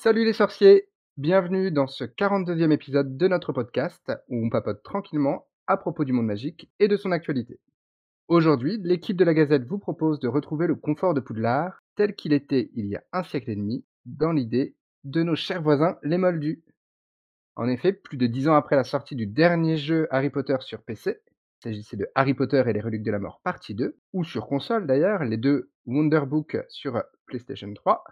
Salut les sorciers, bienvenue dans ce 42e épisode de notre podcast où on papote tranquillement à propos du monde magique et de son actualité. Aujourd'hui, l'équipe de la Gazette vous propose de retrouver le confort de Poudlard tel qu'il était il y a un siècle et demi dans l'idée de nos chers voisins les Moldus. En effet, plus de dix ans après la sortie du dernier jeu Harry Potter sur PC, il s'agissait de Harry Potter et les Reliques de la Mort partie 2, ou sur console d'ailleurs, les deux Wonderbook sur PlayStation 3,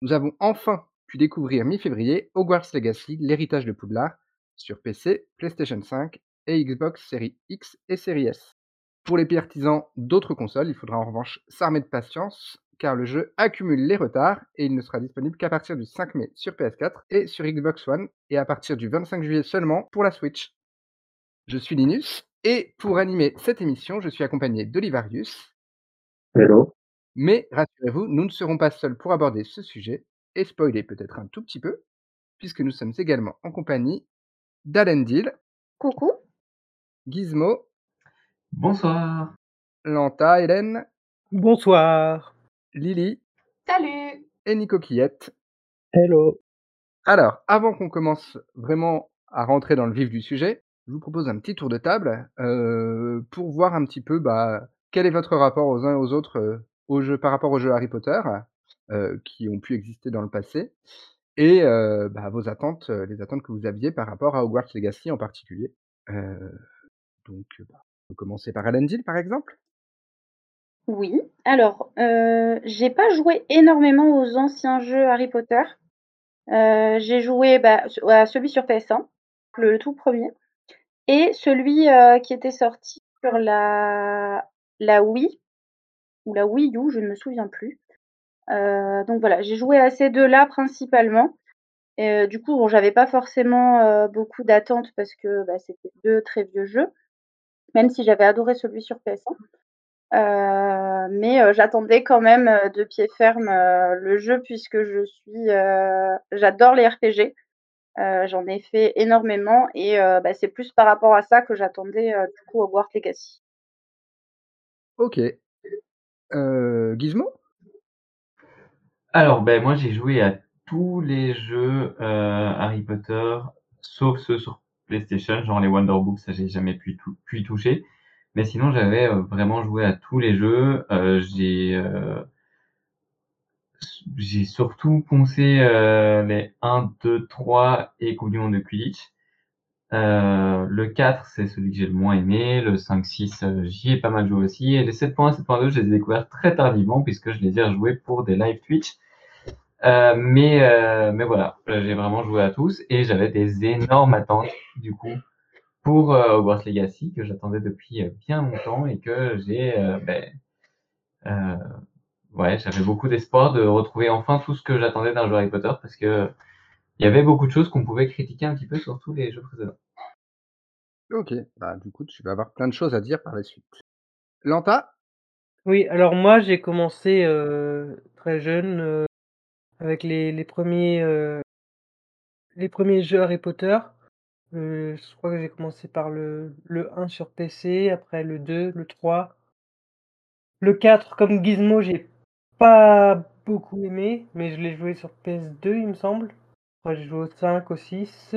nous avons enfin pu découvrir mi-février Hogwarts Legacy, l'héritage de Poudlard, sur PC, PlayStation 5 et Xbox Series X et Series S. Pour les partisans d'autres consoles, il faudra en revanche s'armer de patience, car le jeu accumule les retards et il ne sera disponible qu'à partir du 5 mai sur PS4 et sur Xbox One, et à partir du 25 juillet seulement pour la Switch. Je suis Linus, et pour animer cette émission, je suis accompagné d'Olivarius. Hello. Mais rassurez-vous, nous ne serons pas seuls pour aborder ce sujet, et spoiler peut-être un tout petit peu, puisque nous sommes également en compagnie d'Alendil, Coucou. Gizmo, Bonsoir. Lanta, Hélène, Bonsoir. Lily Salut. et Nico Quillette. Hello. Alors, avant qu'on commence vraiment à rentrer dans le vif du sujet, je vous propose un petit tour de table euh, pour voir un petit peu bah, quel est votre rapport aux uns et aux autres euh, au jeu, par rapport aux jeux Harry Potter qui ont pu exister dans le passé et euh, bah, vos attentes, euh, les attentes que vous aviez par rapport à Hogwarts Legacy en particulier. Euh, donc, euh, bah, on peut commencer par Alendil par exemple. Oui. Alors, euh, j'ai pas joué énormément aux anciens jeux Harry Potter. Euh, j'ai joué bah, à celui sur PS1, le, le tout premier, et celui euh, qui était sorti sur la la Wii ou la Wii U, je ne me souviens plus. Euh, donc voilà, j'ai joué à ces deux-là principalement. Et, du coup, j'avais pas forcément euh, beaucoup d'attentes parce que bah, c'était deux très vieux jeux, même si j'avais adoré celui sur PS1. Euh, mais euh, j'attendais quand même euh, de pied ferme euh, le jeu puisque je suis, euh, j'adore les RPG. Euh, J'en ai fait énormément et euh, bah, c'est plus par rapport à ça que j'attendais euh, du coup Hogwarts Legacy. Ok. Euh, Gizmo? Alors, ben moi j'ai joué à tous les jeux euh, Harry Potter, sauf ceux sur PlayStation, genre les Wonderbooks, ça j'ai jamais pu, y toucher. Mais sinon j'avais euh, vraiment joué à tous les jeux. Euh, j'ai surtout poncé les 1, 2, 3 et Coupe de Quidditch. Le 4, c'est celui que j'ai le moins aimé. Le 5, 6, euh, j'y ai pas mal joué aussi. Et les 7.1, 7.2, je les ai découverts très tardivement puisque je les ai rejoués pour des live Twitch. Euh, mais, euh, mais voilà, j'ai vraiment joué à tous et j'avais des énormes attentes du coup pour euh, Hogwarts Legacy que j'attendais depuis euh, bien longtemps et que j'ai euh, ben, euh, ouais, j'avais beaucoup d'espoir de retrouver enfin tout ce que j'attendais d'un jeu Harry Potter parce que il y avait beaucoup de choses qu'on pouvait critiquer un petit peu sur tous les jeux précédents. Ok. Bah, du coup, tu vas avoir plein de choses à dire par la suite. Lanta? Oui, alors moi j'ai commencé euh, très jeune euh, avec les, les premiers euh, les premiers jeux Harry Potter. Euh, je crois que j'ai commencé par le, le 1 sur PC, après le 2, le 3. Le 4, comme Gizmo, j'ai pas beaucoup aimé, mais je l'ai joué sur PS2, il me semble. Après, j'ai joué au 5, au 6.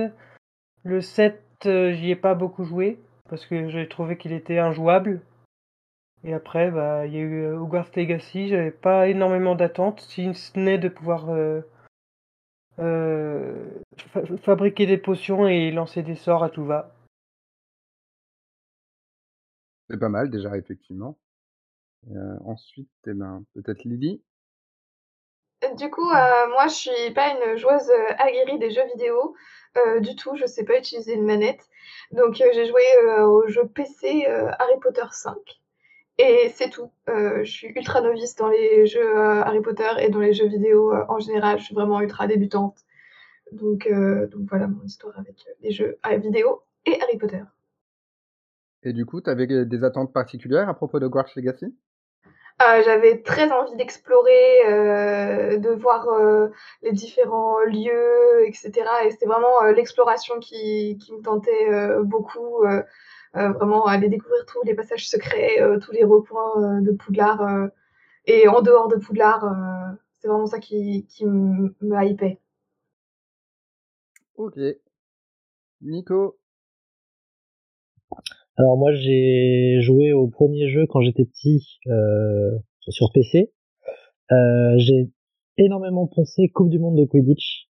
Le 7, euh, j'y ai pas beaucoup joué, parce que j'ai trouvé qu'il était injouable. Et après, bah, il y a eu euh, Hogwarts Legacy, j'avais pas énormément d'attentes, si ce n'est de pouvoir euh, euh, fa- fabriquer des potions et lancer des sorts à tout va. C'est pas mal déjà, effectivement. Euh, ensuite, eh ben, peut-être Lily. Du coup, euh, moi, je suis pas une joueuse euh, aguerrie des jeux vidéo euh, du tout. Je sais pas utiliser une manette. Donc, euh, j'ai joué euh, au jeu PC euh, Harry Potter 5. Et c'est tout. Euh, je suis ultra novice dans les jeux euh, Harry Potter et dans les jeux vidéo euh, en général. Je suis vraiment ultra débutante. Donc, euh, donc voilà mon histoire avec les jeux à vidéo et Harry Potter. Et du coup, tu avais des attentes particulières à propos de Hogwarts Legacy? J'avais très envie d'explorer, de voir les différents lieux, etc. Et c'était vraiment l'exploration qui, qui me tentait beaucoup. Euh, vraiment aller découvrir tous les passages secrets, euh, tous les recoins euh, de Poudlard euh, et en dehors de Poudlard. euh, c'est vraiment ça qui, qui me me hypait. OK. Nico? Alors moi j'ai joué au premier jeu quand j'étais petit euh, sur PC. Euh, j'ai énormément pensé Coupe du monde de Quidditch,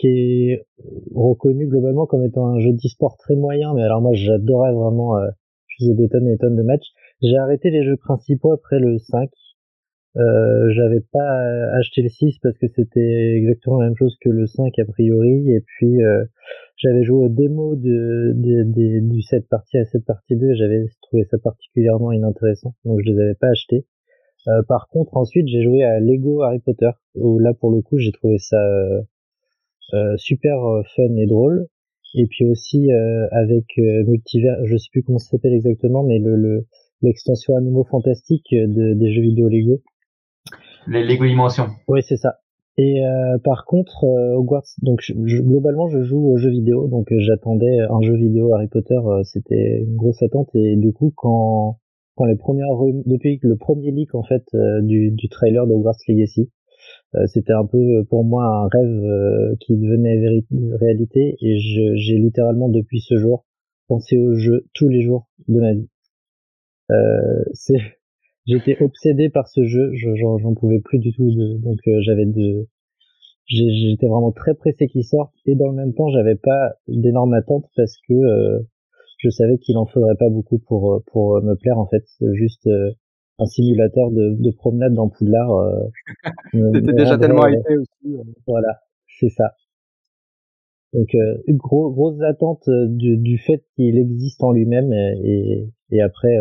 qui est reconnu globalement comme étant un jeu d'e-sport très moyen, mais alors moi j'adorais vraiment, euh, je faisais des tonnes et des tonnes de matchs. J'ai arrêté les jeux principaux après le 5. Euh, j'avais pas acheté le 6 parce que c'était exactement la même chose que le 5 a priori, et puis euh, j'avais joué au démo de, du 7 partie à cette partie 2, j'avais trouvé ça particulièrement inintéressant, donc je les avais pas achetés. Euh, par contre, ensuite, j'ai joué à Lego Harry Potter, où là, pour le coup, j'ai trouvé ça euh, euh super euh, fun et drôle. Et puis aussi euh, avec Multivers, je sais plus comment ça s'appelle exactement, mais le l'extension Animaux Fantastiques de, des jeux vidéo Lego. Les Lego Dimensions. Oui, c'est ça. Et euh, par contre, euh, Hogwarts, donc je, globalement, je joue aux jeux vidéo, donc j'attendais un jeu vidéo Harry Potter, c'était une grosse attente. Et du coup, quand quand les premières depuis le premier leak en fait euh, du, du trailer de Hogwarts Legacy, euh, c'était un peu euh, pour moi un rêve qui devenait réalité. Et j'ai littéralement depuis ce jour pensé au jeu tous les jours de ma vie. c'est j'étais obsédé par ce jeu, j'en pouvais plus du tout, de, donc j'avais de j'étais vraiment très pressé qu'il sorte. Et dans le même temps j'avais pas d'énormes attentes parce que je savais qu'il en faudrait pas beaucoup pour euh, pour euh, me plaire en fait. Juste euh, un simulateur de, de promenade dans Poudlard euh, t'étais déjà tellement hypé aussi voilà c'est ça. Donc euh, gros, grosses attentes du, du fait qu'il existe en lui-même et, et, après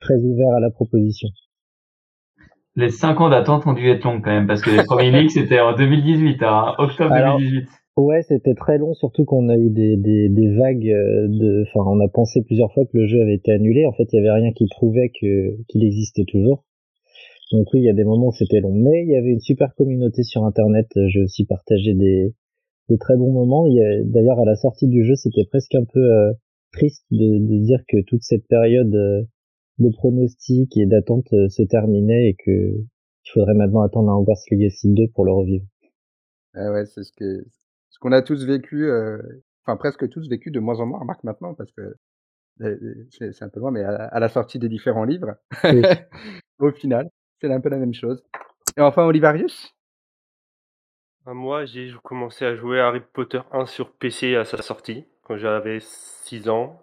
très ouvert à la proposition. Les 5 ans d'attente ont dû être longs quand même parce que les premiers leaks c'était en 2018 hein, octobre 2018 Ouais, c'était très long, surtout qu'on a eu des, vagues euh, de. Enfin, on a pensé plusieurs fois que le jeu avait été annulé. En fait, il y avait rien qui prouvait qu'il existait toujours. Donc oui, il y a des moments où c'était long, mais il y avait une super communauté sur Internet. J'ai aussi partagé des, très bons moments. D'ailleurs, à la sortie du jeu, c'était presque un peu euh, triste de, de dire que toute cette période euh, de pronostic et d'attente se terminait et que il faudrait maintenant attendre un Hogwarts Legacy 2 pour le revivre. Ah ouais, c'est ce que ce qu'on a tous vécu, euh, enfin presque tous vécu de moins en moins, remarque maintenant, parce que c'est un peu loin, mais à, la sortie des différents livres, au final, c'est un peu la même chose. Et enfin, Olivarius? Bah, Moi, j'ai commencé à jouer à Harry Potter 1 sur PC à sa sortie, quand j'avais 6 ans.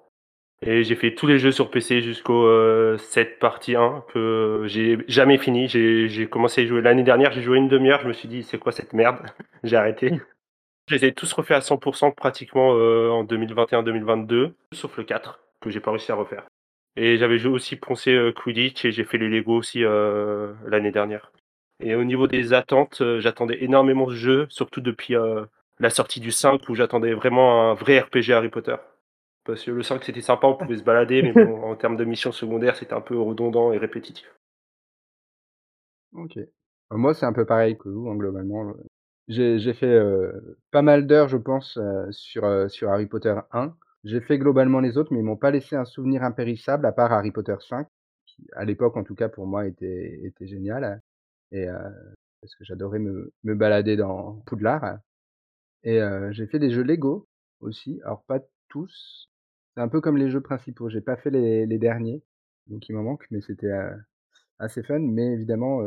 Et j'ai fait tous les jeux sur PC jusqu'au 7 euh, partie 1 que j'ai jamais fini. J'ai commencé à jouer l'année dernière, j'ai joué une demi-heure, je me suis dit c'est quoi cette merde? J'ai arrêté. Je les ai tous refaits à 100% pratiquement euh, en 2021-2022, sauf le 4, que j'ai pas réussi à refaire. Et j'avais aussi poncé euh, Quidditch et j'ai fait les Lego aussi euh, l'année dernière. Et au niveau des attentes, j'attendais énormément ce jeu, surtout depuis la sortie du 5 où j'attendais vraiment un vrai RPG Harry Potter. Parce que le 5 c'était sympa, on pouvait se balader, mais bon, en termes de missions secondaires, c'était un peu redondant et répétitif. Ok. Moi, c'est un peu pareil que vous, hein, globalement. J'ai fait, pas mal d'heures, je pense, sur, sur Harry Potter 1. J'ai fait globalement les autres, mais ils m'ont pas laissé un souvenir impérissable à part Harry Potter 5, qui à l'époque, en tout cas pour moi, était était génial et parce que j'adorais me me balader dans Poudlard et j'ai fait des jeux Lego aussi, alors pas tous. C'est un peu comme les jeux principaux, j'ai pas fait les les derniers, donc il m'en manque, mais c'était, assez fun, mais évidemment,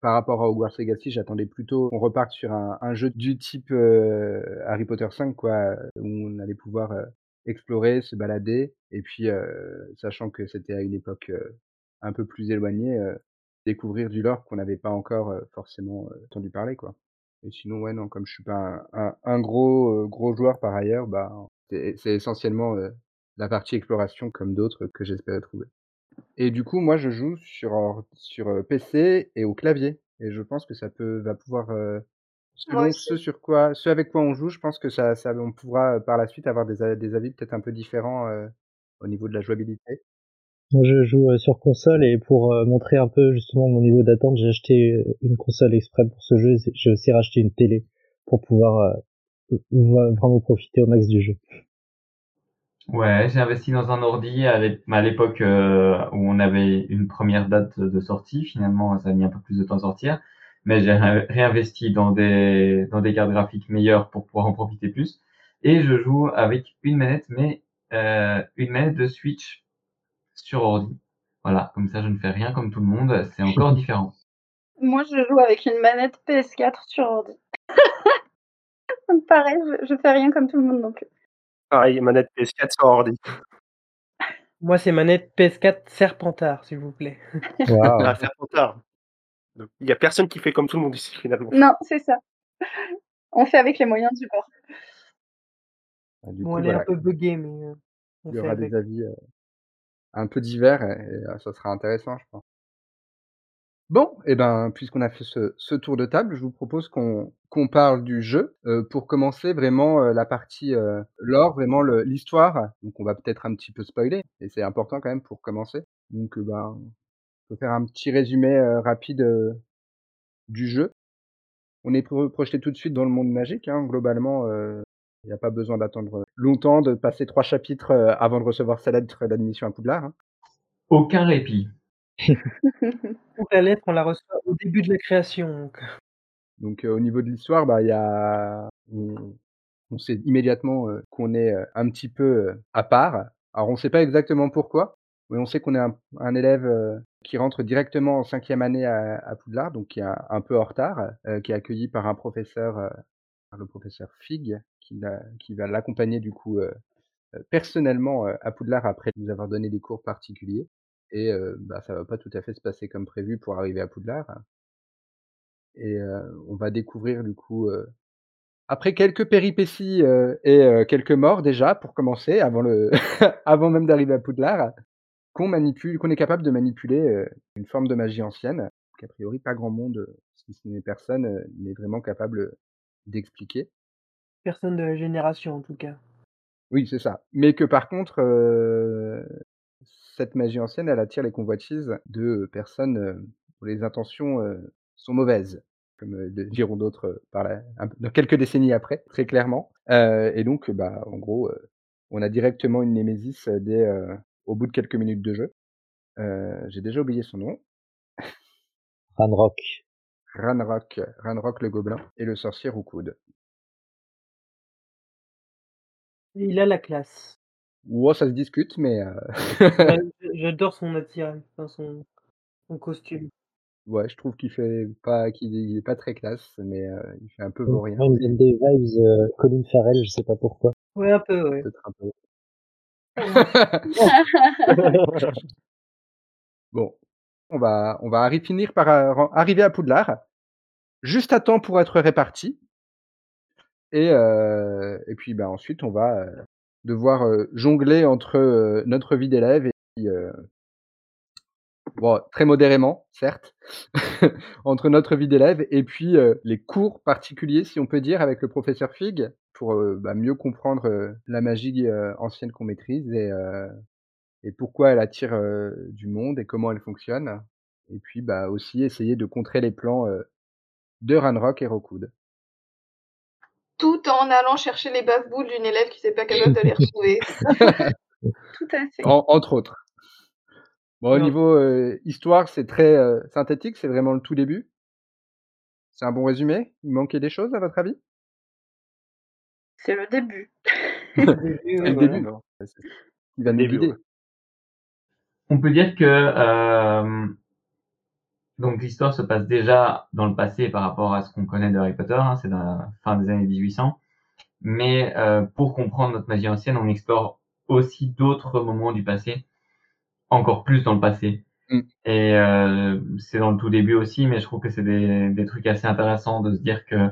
par rapport à Hogwarts Legacy, j'attendais plutôt qu'on reparte sur un, jeu du type euh, Harry Potter 5, quoi, où on allait pouvoir euh, explorer, se balader, et puis, euh, sachant que c'était à une époque un peu plus éloignée, découvrir du lore qu'on n'avait pas encore forcément entendu parler, quoi. Et sinon, ouais, non, comme je suis pas un, un, gros gros joueur par ailleurs, bah, c'est essentiellement la partie exploration comme d'autres que j'espérais trouver. Et du coup, moi, je joue sur sur, PC et au clavier et je pense que ça peut va pouvoir, heu, selon ce sur quoi ce avec quoi on joue, je pense que ça ça on pourra, par la suite avoir des des avis peut-être un peu différents, heu, au niveau de la jouabilité. Moi, je joue, sur console et pour, montrer un peu justement mon niveau d'attente, j'ai acheté, une console exprès pour ce jeu. j'ai aussi racheté une télé pour pouvoir, vraiment profiter au max du jeu. Ouais, j'ai investi dans un ordi avec, à l'époque euh, où on avait une première date de sortie. Finalement, ça a mis un peu plus de temps à sortir, mais j'ai réinvesti dans des dans des cartes graphiques meilleures pour pouvoir en profiter plus. et je joue avec une manette, mais euh, une manette de Switch sur ordi. Voilà, comme ça je ne fais rien comme tout le monde, c'est encore différent. Moi, je joue avec une manette PS4 sur ordi. Donc pareil, je, je fais rien comme tout le monde non plus. Pareil, manette PS4 sur ordi. Moi, c'est manette PS4 Serpentard, s'il vous plaît. Waouh. Ah, Serpentard. Donc, Il y a personne qui fait comme tout le monde ici finalement. Non, c'est ça. On fait avec les moyens du bord. Ah, du Bon, coup, elle est voilà, un peu buggée, mais euh, on il y fait aura avec. des avis euh, un peu divers et, et, euh, ça sera intéressant, je pense. Bon, et ben, puisqu'on a fait ce, tour de table, je vous propose qu'on parle du jeu euh, pour commencer vraiment euh, la partie euh, lore, vraiment l'histoire. Donc, on va peut-être un petit peu spoiler, et c'est important quand même pour commencer. Donc, euh, ben, on peut faire un petit résumé rapide du jeu. On est pro- projeté tout de suite dans le monde magique, hein, globalement. Il n'y a pas besoin d'attendre longtemps, de passer trois chapitres avant de recevoir sa lettre d'admission à Poudlard. hein. Aucun répit. Donc, la lettre, on la reçoit au début de la création. donc. Euh, au niveau de l'histoire, bah y a on, sait immédiatement euh, qu'on est euh, un petit peu à part. Alors on sait pas exactement pourquoi, mais on sait qu'on est un, élève qui rentre directement en cinquième année à, Poudlard, donc qui est un, peu en retard, qui est accueilli par un professeur, par le professeur Fig, qui, qui va l'accompagner du coup personnellement à Poudlard après nous avoir donné des cours particuliers. Et euh, bah, ça va pas tout à fait se passer comme prévu pour arriver à Poudlard. Et on va découvrir du coup, après quelques péripéties et quelques morts déjà pour commencer, avant le, avant même d'arriver à Poudlard, qu'on manipule, qu'on est capable de manipuler une forme de magie ancienne qu'a priori pas grand monde, si ce n'est personne, n'est vraiment capable d'expliquer. Personne de la génération, en tout cas. Oui, c'est ça. Mais que par contre, heu, cette magie ancienne, elle attire les convoitises de personnes, heu, dont les intentions, heu, sont mauvaises, comme, diront d'autres, par dans quelques décennies après, très clairement. Et donc, bah, en gros, on a directement une némésis, dès, au bout de quelques minutes de jeu. J'ai déjà oublié son nom. Ranrock. Ranrock, Ranrock le gobelin et le sorcier Roukoud. Et il a la classe. Ouais, ça se discute, mais, Ouais, J'adore son attirail, enfin, son, son costume. ouais, je trouve qu'il fait pas qu'il est pas très classe, mais, heu, il fait un peu Moi, vaurien. il donne des vibes euh, Colin Farrell, je sais pas pourquoi. Ouais, un peu, ouais. Peut-être un peu. Bon, on va on va arri finir par ren arriver à Poudlard, juste à temps pour être répartis et heu et puis, bah, ensuite on va, heu, devoir, jongler entre, notre vie d'élève et puis, bon, très modérément, certes, entre notre vie d'élève et puis, les cours particuliers, si on peut dire, avec le professeur Fig pour, bah, mieux comprendre, la magie, ancienne qu'on maîtrise et pourquoi elle attire, du monde et comment elle fonctionne et puis, bah, aussi essayer de contrer les plans, de Ranrock et Rockwood. Tout en allant chercher les bave-boules d'une élève qui n'est pas capable de les retrouver. Tout à fait. En entre autres. Bon, au niveau, heu, histoire, c'est très, heu, synthétique, c'est vraiment le tout début. C'est un bon résumé? Il manquait des choses à votre avis? C'est le début. Ouais, le voilà. début. il va nous début, guider. ouais. On peut dire que euh, donc l'histoire se passe déjà dans le passé par rapport à ce qu'on connaît de Harry Potter, hein, c'est dans la fin des années 1800. Mais euh, pour comprendre notre magie ancienne, on explore aussi d'autres moments du passé, encore plus dans le passé. Mmh. Et euh, c'est dans le tout début aussi, mais je trouve que c'est des, des trucs assez intéressants de se dire que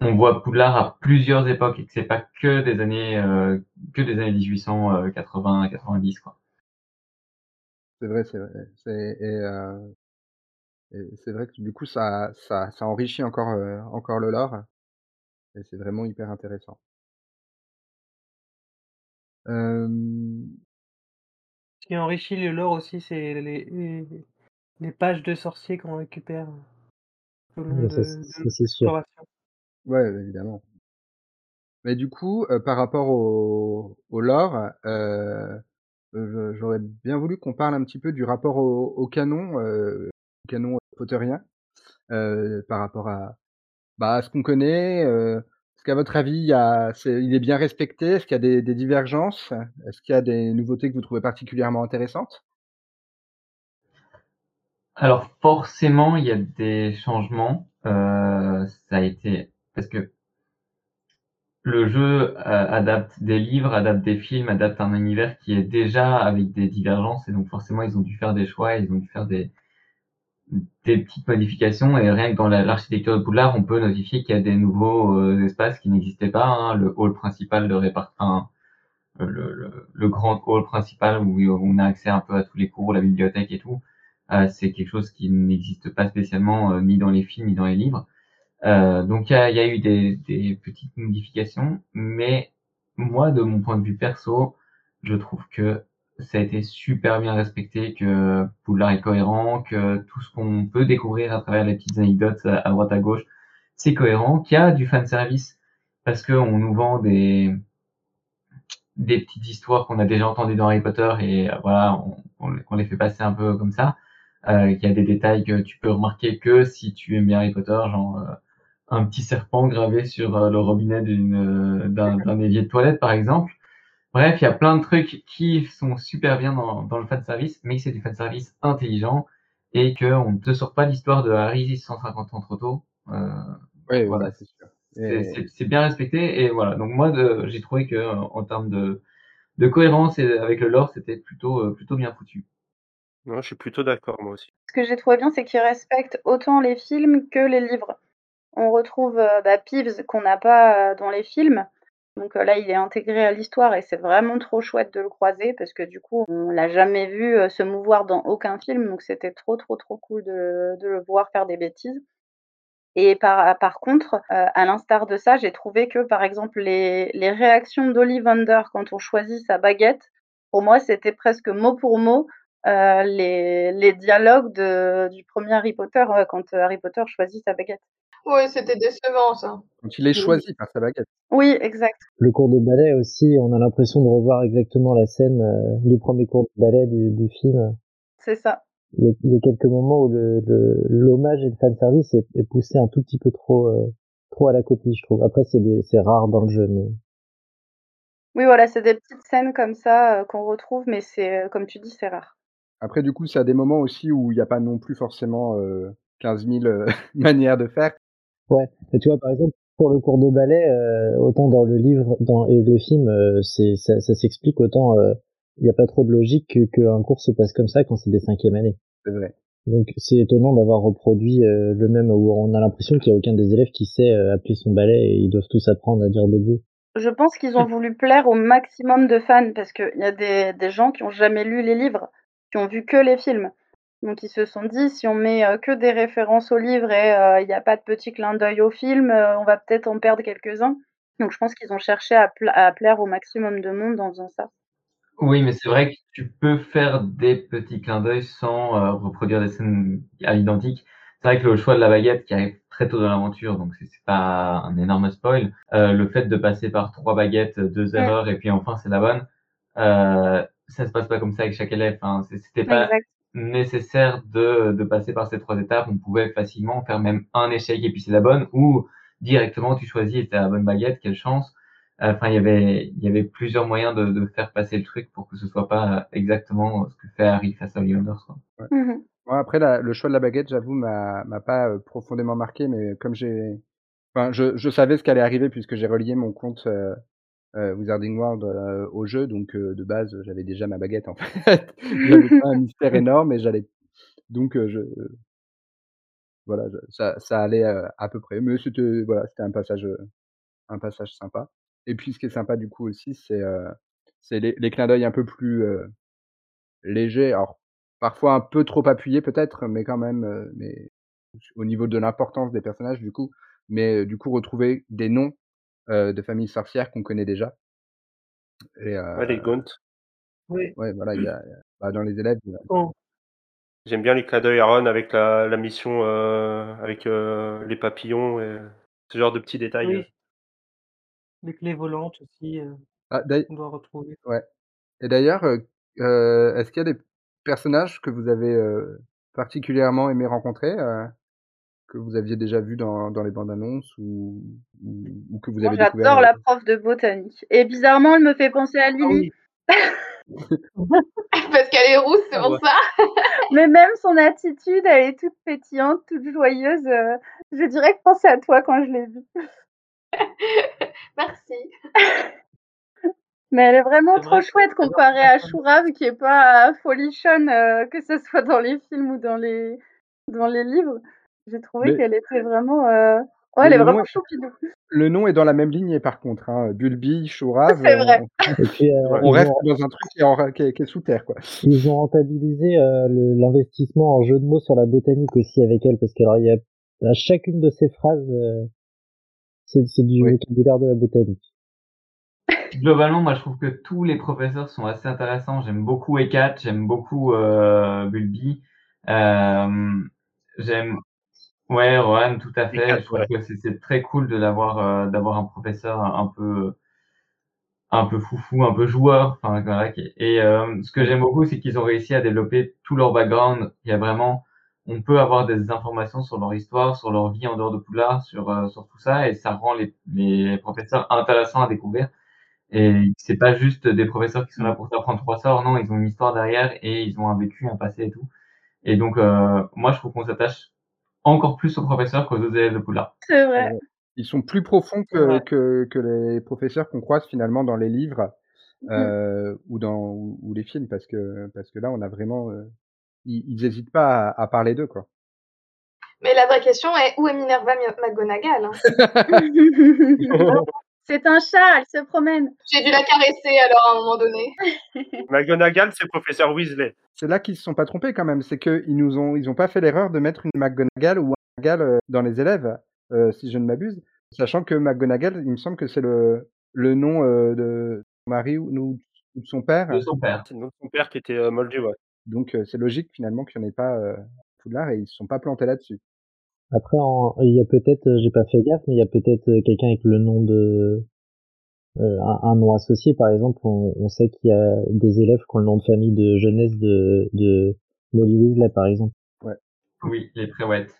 on voit Poudlard à plusieurs époques et que c'est pas que des années euh, que des années 1880 90 quoi. C'est vrai, c'est vrai. C'est et et c'est vrai que du coup ça ça ça enrichit encore, heu, encore le lore et c'est vraiment hyper intéressant. Ce qui enrichit le lore aussi, c'est les, les, les pages de sorciers qu'on récupère au long de, ça, de c'est- sûr. ouais, évidemment. Mais du coup, heu, par rapport au au lore, je j'aurais bien voulu qu'on parle un petit peu du rapport au au canon, canon potterien, par rapport à, bah, à ce qu'on connaît, heu, qu'à votre avis, il est bien respecté? Est-ce qu'il y a des divergences? Est-ce qu'il y a des nouveautés que vous trouvez particulièrement intéressantes? Alors forcément, il y a des changements, ça a été parce que le jeu, adapte des livres, adapte des films, adapte un univers qui est déjà avec des divergences et donc forcément ils ont dû faire des choix, ils ont dû faire des des petites modifications et rien que dans la l'architecture de Poudlard, on peut notifier qu'il y a des nouveaux, heu, espaces qui n'existaient pas, hein. Le hall principal de répart enfin, le le le grand hall principal où on a accès un peu à tous les cours, la bibliothèque et tout, heu, c'est quelque chose qui n'existe pas spécialement, heu, ni dans les films, ni dans les livres. Donc il y y a eu des des petites modifications, mais moi, de mon point de vue perso, je trouve que ça a été super bien respecté, que Poudlard est cohérent, que tout ce qu'on peut découvrir à travers les petites anecdotes à droite à gauche, c'est cohérent, qu'il y a du fan service parce qu'on nous vend des des petites histoires qu'on a déjà entendues dans Harry Potter et euh, voilà, on on les fait passer un peu comme ça. Heu, qu'il y a des détails que tu peux remarquer que si tu aimes bien Harry Potter, genre, heu, un petit serpent gravé sur, heu, le robinet d'un évier de toilette, par exemple. Bref, il y a plein de trucs qui sont super bien dans dans le fan service, mais c'est du fan service intelligent et qu'on ne te sort pas l'histoire de Harry 150 ans trop tôt. Heu, Oui, voilà, c'est sûr c'est et c'est c'est bien respecté et voilà. Donc moi j'ai trouvé que, en termes de de cohérence et avec le lore, c'était plutôt, heu, plutôt bien foutu. Non, je suis plutôt d'accord, moi aussi. Ce que j'ai trouvé bien, c'est qu'ils respectent autant les films que les livres. On retrouve, heu, bah, Peeves qu'on n'a pas, dans les films, donc heu, là, il est intégré à l'histoire et c'est vraiment trop chouette de le croiser parce que du coup, on l'a jamais vu, heu, se mouvoir dans aucun film, donc c'était trop, trop, trop cool de le voir faire des bêtises et par contre, heu, à l'instar de ça, j'ai trouvé que, par exemple, les les réactions d'Ollivander quand on choisit sa baguette, pour moi, c'était presque mot pour mot, les dialogues du premier Harry Potter, quand, Harry Potter choisit sa baguette. Ouais, c'était décevant ça. Quand il est Oui. choisi par sa baguette. Oui, exact. Le cours de ballet aussi, on a l'impression de revoir exactement la scène, heu, du premier cours de ballet du du film. C'est ça. Il y a il y a quelques moments où le le l'hommage et le fan service est est poussé un tout petit peu trop, heu, trop à la copie, je trouve. Après c'est des c'est rare dans le jeu, mais Oui, voilà, c'est des petites scènes comme ça, heu, qu'on retrouve, mais c'est, comme tu dis, c'est rare. Après du coup, c'est à des moments aussi où il y a pas non plus forcément, heu, 15 000, heu, manières de faire. Ouais, et tu vois, par exemple, pour le cours de ballet, heu, autant dans le livre dans et le film, heu, c'est ça ça s'explique, autant, heu, il y a pas trop de logique que qu'un cours se passe comme ça quand c'est des 5e années. C'est vrai. Donc c'est étonnant d'avoir reproduit, le même où on a l'impression qu'il y a aucun des élèves qui sait, appeler son ballet et ils doivent tous apprendre à dire debout. Je pense qu'ils ont voulu plaire au maximum de fans parce qu'il y a des des gens qui ont jamais lu les livres, qui ont vu que les films. Donc ils se sont dit: «Si on met, heu, que des références aux livres et heu, il y a pas de petits clins d'œil au film, heu, on va peut-être en perdre quelques-uns». Donc je pense qu'ils ont cherché à pla à plaire au maximum de monde en faisant ça. Oui, mais c'est vrai que tu peux faire des petits clins d'œil sans, reproduire des scènes à l'identique. C'est vrai que le choix de la baguette qui arrive très tôt dans l'aventure, donc c'est pas un énorme spoil. Le fait de passer par 3 baguettes, 2 Mmh. erreurs et puis enfin c'est la bonne, ça se passe pas comme ça avec chaque élève. C'était pas Exact. Nécessaire de de passer par ces 3 étapes. On pouvait facilement faire même un échec et puis c'est la bonne ou directement tu choisis et as la bonne baguette, quelle chance. Enfin, il y avait il y avait plusieurs moyens de de faire passer le truc pour que ce soit pas exactement ce que fait Harry face à quoi. Ouais. Mmh après la le choix de la baguette, j'avoue, m'a m'a pas, heu, profondément marqué, mais comme j'ai enfin, je je savais ce qui allait arriver puisque j'ai relié mon compte, heu heu, Wizarding World, heu, au jeu, donc heu, de base, j'avais déjà ma baguette, en fait. Avait pas un mystère énorme et j'allais donc heu, je voilà, je ça ça allait, heu, à peu près, mais c'était voilà, c'était un passage, un passage sympa et puis ce qui est sympa du coup aussi, c'est, c'est les les clins d'œil un peu plus, légers. Alors parfois un peu trop appuyés peut-être, mais quand même, mais au niveau de l'importance des personnages du coup, mais du coup retrouver des noms, de familles sorcières qu'on connaît déjà et Ouais, les Gaunt. Oui. ouais voilà, il y a il y a bah, dans les élèves, Quand J'aime bien les clins d'œil à Ron avec la la mission, heu, avec, les papillons et ce genre de petits détails, oui, les clés volantes aussi, ah qu'on doit retrouver. ouais et d'ailleurs, est-ce qu'il y a des personnages que vous avez, particulièrement aimé rencontrer, que vous aviez déjà vu dans dans les bandes annonces ou ou ou que vous Moi avez découvert j'adore la prof de botanique et bizarrement elle me fait penser à Ah Lily. oui. Parce qu'elle est rousse, c'est Ah pour ouais. ça. Mais même son attitude, elle est toute pétillante, toute joyeuse, heu, j'ai direct pensé à toi quand je l'ai vue. Merci. Mais elle est vraiment trop vrai que chouette comparée à Shurav qui est pas folichonne, heu, que ce soit dans les films ou dans les dans les livres. J'ai trouvé Mais qu'elle était vraiment, heu, ouais, elle est le nom vraiment est choupidou. le nom est dans la même lignée par contre, hein, Bulbi, Shurav, C'est vrai. puis, euh, Ouais. on reste ont, dans un truc qui est en qui est qui est sous terre, quoi. ils ont rentabilisé euh, l'investissement en jeu de mots sur la botanique aussi avec elle, parce y a à chacune de ces phrases, euh, c'est du Oui. vocabulaire de la botanique. Globalement, moi, je trouve que tous les professeurs sont assez intéressants. J'aime beaucoup Ekat, j'aime beaucoup euh, Bulbi. Euh, j'aime, ouais, Rohan, tout à fait. Je trouve que c'est très cool de l'avoir, euh, d'avoir un professeur un peu, un peu foufou, un peu joueur. Enfin, voilà, et euh, ce que j'aime beaucoup, c'est qu'ils ont réussi à développer tout leur background. Il y a vraiment, on peut avoir des informations sur leur histoire, sur leur vie en dehors de Poudlard, sur, euh, sur tout ça, et ça rend les, les professeurs intéressants à découvrir. Et c'est pas juste des professeurs qui sont là pour t'apprendre trois sorts, non, ils ont une histoire derrière et ils ont un vécu, un passé et tout. Et donc, euh, moi, je trouve qu'on s'attache encore plus aux professeurs qu'aux autres élèves de Poudlard. C'est vrai. vrai. Ils sont plus profonds que que que les professeurs qu'on croise finalement dans les livres, Mmh. heu, ou dans ou ou les films parce que parce que là, on a vraiment, heu, ils ils hésitent pas à à parler d'eux, quoi. Mais la vraie question est où est Minerva Mi- McGonagall hein C'est un chat, elle se promène. J'ai dû la caresser alors à un moment donné. McGonagall, c'est professeur Weasley. C'est là qu'ils se sont pas trompés quand même, c'est qu'ils nous ont ils ont pas fait l'erreur de mettre une McGonagall ou un McGonagall, heu, dans les élèves, heu, si je ne m'abuse. Sachant que McGonagall, il me semble que c'est le le nom, heu, de son mari ou ou ou de son père. De son père. C'est le nom de son père qui était euh, Moldu, ouais. Donc c'est logique finalement qu'il y en ait pas, à Poudlard et ils se sont pas plantés là-dessus. Après, en- il y a peut-être, euh, j'ai pas fait gaffe, mais il y a peut-être euh, quelqu'un avec le nom de euh, un, un nom associé, par exemple. On, on sait qu'il y a des élèves qui ont le nom de famille de jeunesse de, de Molly Weasley, par exemple. Ouais. Oui, les préouettes.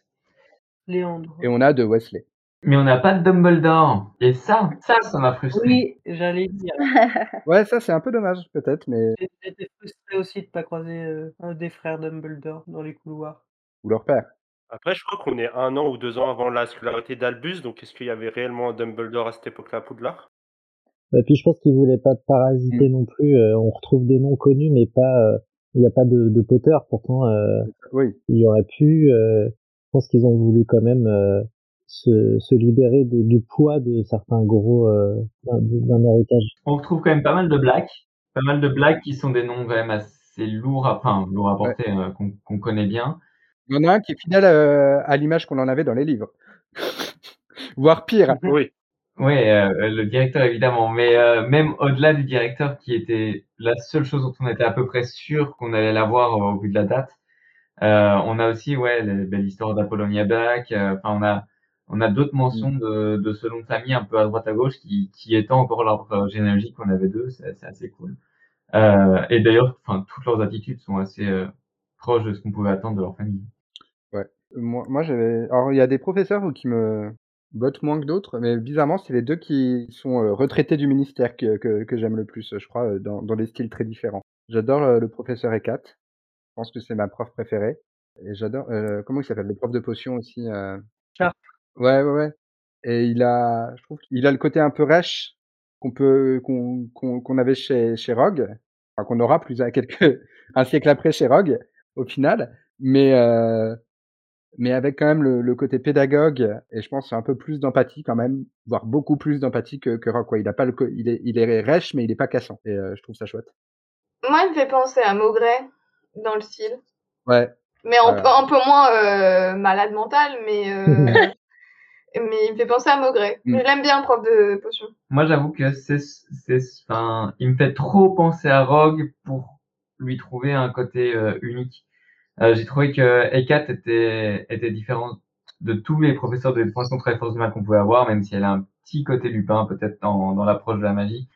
Léandre. Et on a de Wesley. Mais on n'a pas de Dumbledore. Et ça, ça, ça m'a frustré. Oui, j'allais dire. Ouais, ça c'est un peu dommage peut-être, mais J'ai- J'étais frustré aussi de pas croiser euh, un des frères Dumbledore dans les couloirs. ou leur père. Après, je crois qu'on est un an ou deux ans avant la scolarité d'Albus, donc est-ce qu'il y avait réellement un Dumbledore à cette époque-là à Poudlard? Et puis je pense qu'ils voulaient pas parasiter non plus. euh, on retrouve des noms connus, mais pas. euh, Il n'y a pas de, de Potter. Pourtant, euh, Oui. il y aurait pu. euh, je pense qu'ils ont voulu quand même euh, se, se libérer de- du poids de certains gros euh, d'un héritage. On retrouve quand même pas mal de blacks. Pas mal de blacks qui sont des noms quand même assez lourds à, enfin, lourds à porter, euh, qu'on qu'on connaît bien. Il y en a un qui est fidèle, heu, à l'image qu'on en avait dans les livres. Voire pire. Oui. Ouais, euh, le directeur évidemment, mais euh, même au-delà du directeur qui était la seule chose dont on était à peu près sûr qu'on allait l'avoir au vu de la date, euh, on a aussi ouais histoires d'Apollonia Black. euh, Enfin, on a on a d'autres mentions de, de ce nom de famille un peu à droite à gauche qui qui étant encore leur euh, généalogie qu'on avait deux, c'est c'est assez cool. Euh, et d'ailleurs, enfin toutes leurs attitudes sont assez euh, proches de ce qu'on pouvait attendre de leur famille. Moi moi j'avais alors il y a des professeurs qui me bottent moins que d'autres, mais bizarrement, c'est les 2 qui sont, heu, retraités du ministère que que que j'aime le plus, je crois, heu, dans dans des styles très différents. J'adore, heu, le professeur Ecat. Je pense que c'est ma prof préférée et j'adore, heu, comment il s'appelle? Le prof de potions aussi, Sharp. Ouais, ouais, ouais et il a je trouve qu'il a le côté un peu rêche qu'on peut qu'on qu'on qu'on avait chez chez Rogue, enfin qu'on aura plus à quelques un siècle après chez Rogue, au final, mais heu, mais avec quand même le le côté pédagogue et je pense un peu plus d'empathie quand même, voire beaucoup plus d'empathie que que Rogue, quoi. Il a pas le il est il est rêche, mais il est pas cassant et heu, je trouve ça chouette. Moi, il me fait penser à Maugret dans le style. Ouais, Mais un, peu, un peu moins euh, malade mental, mais, euh, mais il me fait penser à Maugret. Mm. Je l'aime bien, prof de potion. Moi, j'avoue que c'est, c'est, enfin, il me fait trop penser à Rogue pour lui trouver un côté euh, unique. Euh, j'ai trouvé que Ekat était, était différente de tous les professeurs de formation très force du mal qu'on pouvait avoir, même si elle a un petit côté Lupin peut-être dans, dans l'approche de la magie.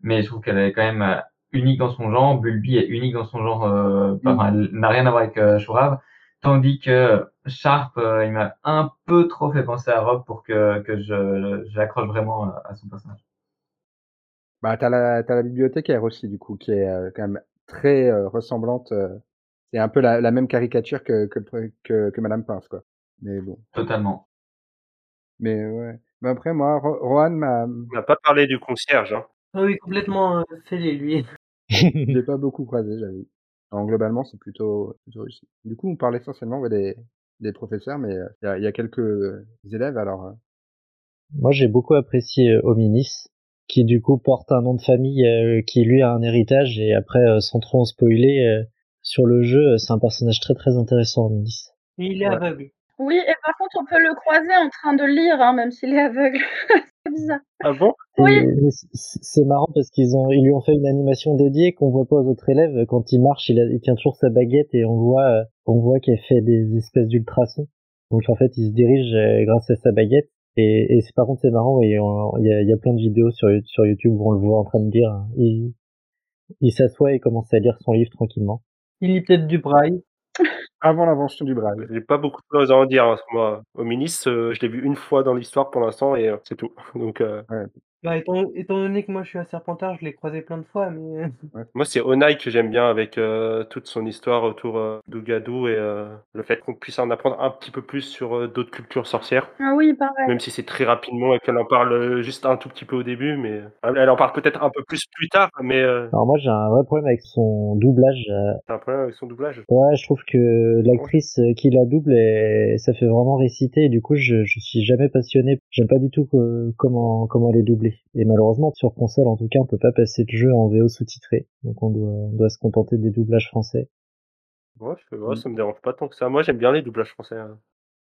Mais je trouve qu'elle est quand même euh, unique dans son genre. Bulbi est unique dans son genre, euh, Mm. enfin, elle n'a rien à voir avec euh, Shurav. Tandis que Sharp, euh, il m'a un peu trop fait penser à Rob pour que, que je, l'accroche vraiment à, son personnage. Bah, t'as la, t'as la bibliothécaire aussi, du coup, qui est quand même très euh, ressemblante. Euh, c'est un peu la, la même caricature que, que, que, que Madame Pince, quoi. Mais bon. Totalement. Mais ouais. Mais après, moi, Ro- Rohan m'a, On n'a pas parlé du concierge. Hein. Ah oui, complètement euh, fêlé, lui. je l'ai pas beaucoup croisé, j'avoue. Alors, globalement, c'est plutôt, plutôt réussi. Du coup, on parle essentiellement ouais, des, des professeurs, mais euh, il y, a, il y a quelques euh, élèves, alors. euh, Moi, j'ai beaucoup apprécié euh, Hominis, qui du coup porte un nom de famille euh, qui lui a un héritage et après, euh, sans trop en spoiler, euh, sur le jeu, euh, c'est un personnage très très intéressant. Et il est Ouais. aveugle. Oui, et par contre, on peut le croiser en train de lire, hein, même s'il est aveugle. c'est bizarre. Ah bon? Oui. C'est marrant parce qu'ils ont, ils lui ont fait une animation dédiée qu'on voit pas aux autres élèves. Quand il marche, il, a- il tient toujours sa baguette et on voit, euh, on voit qu'il fait des espèces d'ultrasons. Donc en fait, il se dirige euh, grâce à sa baguette. Et, et c'est par contre c'est marrant et il y a, il y a plein de vidéos sur, sur YouTube où on le voit en train de lire. hein. Il, il s'assoit et commence à lire son livre tranquillement. Il lit peut-être du braille. Avant l'invention du braille. J'ai pas beaucoup de choses à en dire. hein, moi, au ministre, euh, je l'ai vu une fois dans l'histoire pour l'instant et euh, c'est tout. Donc euh, Bah, étant, étant donné que moi je suis à Serpentard, je l'ai croisé plein de fois, mais moi, c'est Onai que j'aime bien avec euh, toute son histoire autour euh, d'Ougadou et euh, le fait qu'on puisse en apprendre un petit peu plus sur euh, d'autres cultures sorcières. Ah oui, pareil. Même si c'est très rapidement et qu'elle en parle euh, juste un tout petit peu au début, mais euh, elle en parle peut-être un peu plus plus tard, mais euh, Alors moi j'ai un vrai problème avec son doublage. euh, c'est un problème avec son doublage? Ouais, je trouve que l'actrice euh, qui la double, et ça fait vraiment réciter. Et du coup, je, je suis jamais passionné. J'aime pas du tout comment comment elle est doublée. Et malheureusement, sur console, en tout cas, on peut pas passer le jeu en VO sous-titré. Donc on doit, on doit se contenter des doublages français. Ouais, je- ouais, ça me dérange pas tant que ça. Moi, j'aime bien les doublages français. hein.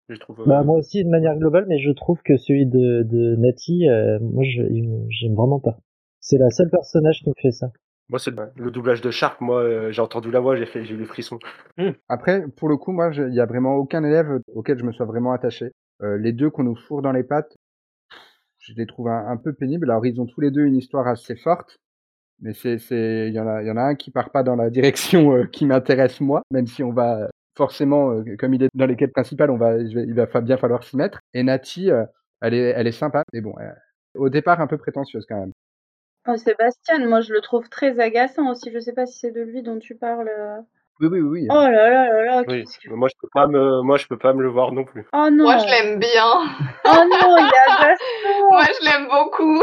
Je trouve. euh, Bah moi aussi de manière globale, mais je trouve que celui de, de Nati, euh, moi j'aime vraiment pas. C'est la seule personnage qui me fait ça. Moi, c'est le, le doublage de Sharp. Moi, euh, j'ai entendu la voix, j'ai fait, j'ai eu les frissons. Après, pour le coup, moi, il y a vraiment aucun élève auquel je me sois vraiment attaché. Euh, les deux qu'on nous fourre dans les pattes, je les trouve un, peu pénibles. Alors, ils ont tous les deux une histoire assez forte, mais c'est, il y en a, un qui part pas dans la direction euh, qui m'intéresse moi, même si on va forcément, euh, comme il est dans les quêtes principales, il va bien falloir s'y mettre. Et Nati, euh, elle est, sympa, mais bon, euh, au départ un peu prétentieuse quand même. Oh, Sébastien, moi je le trouve très agaçant aussi. Je sais pas si c'est de lui dont tu parles. Oui, oui, oui. oui. Oh là là là là, Oui. que- Moi, je peux pas me, moi, je peux pas me le voir non plus. Oh non. Moi, je l'aime bien. Oh non, il agaçant. Moi, je l'aime beaucoup.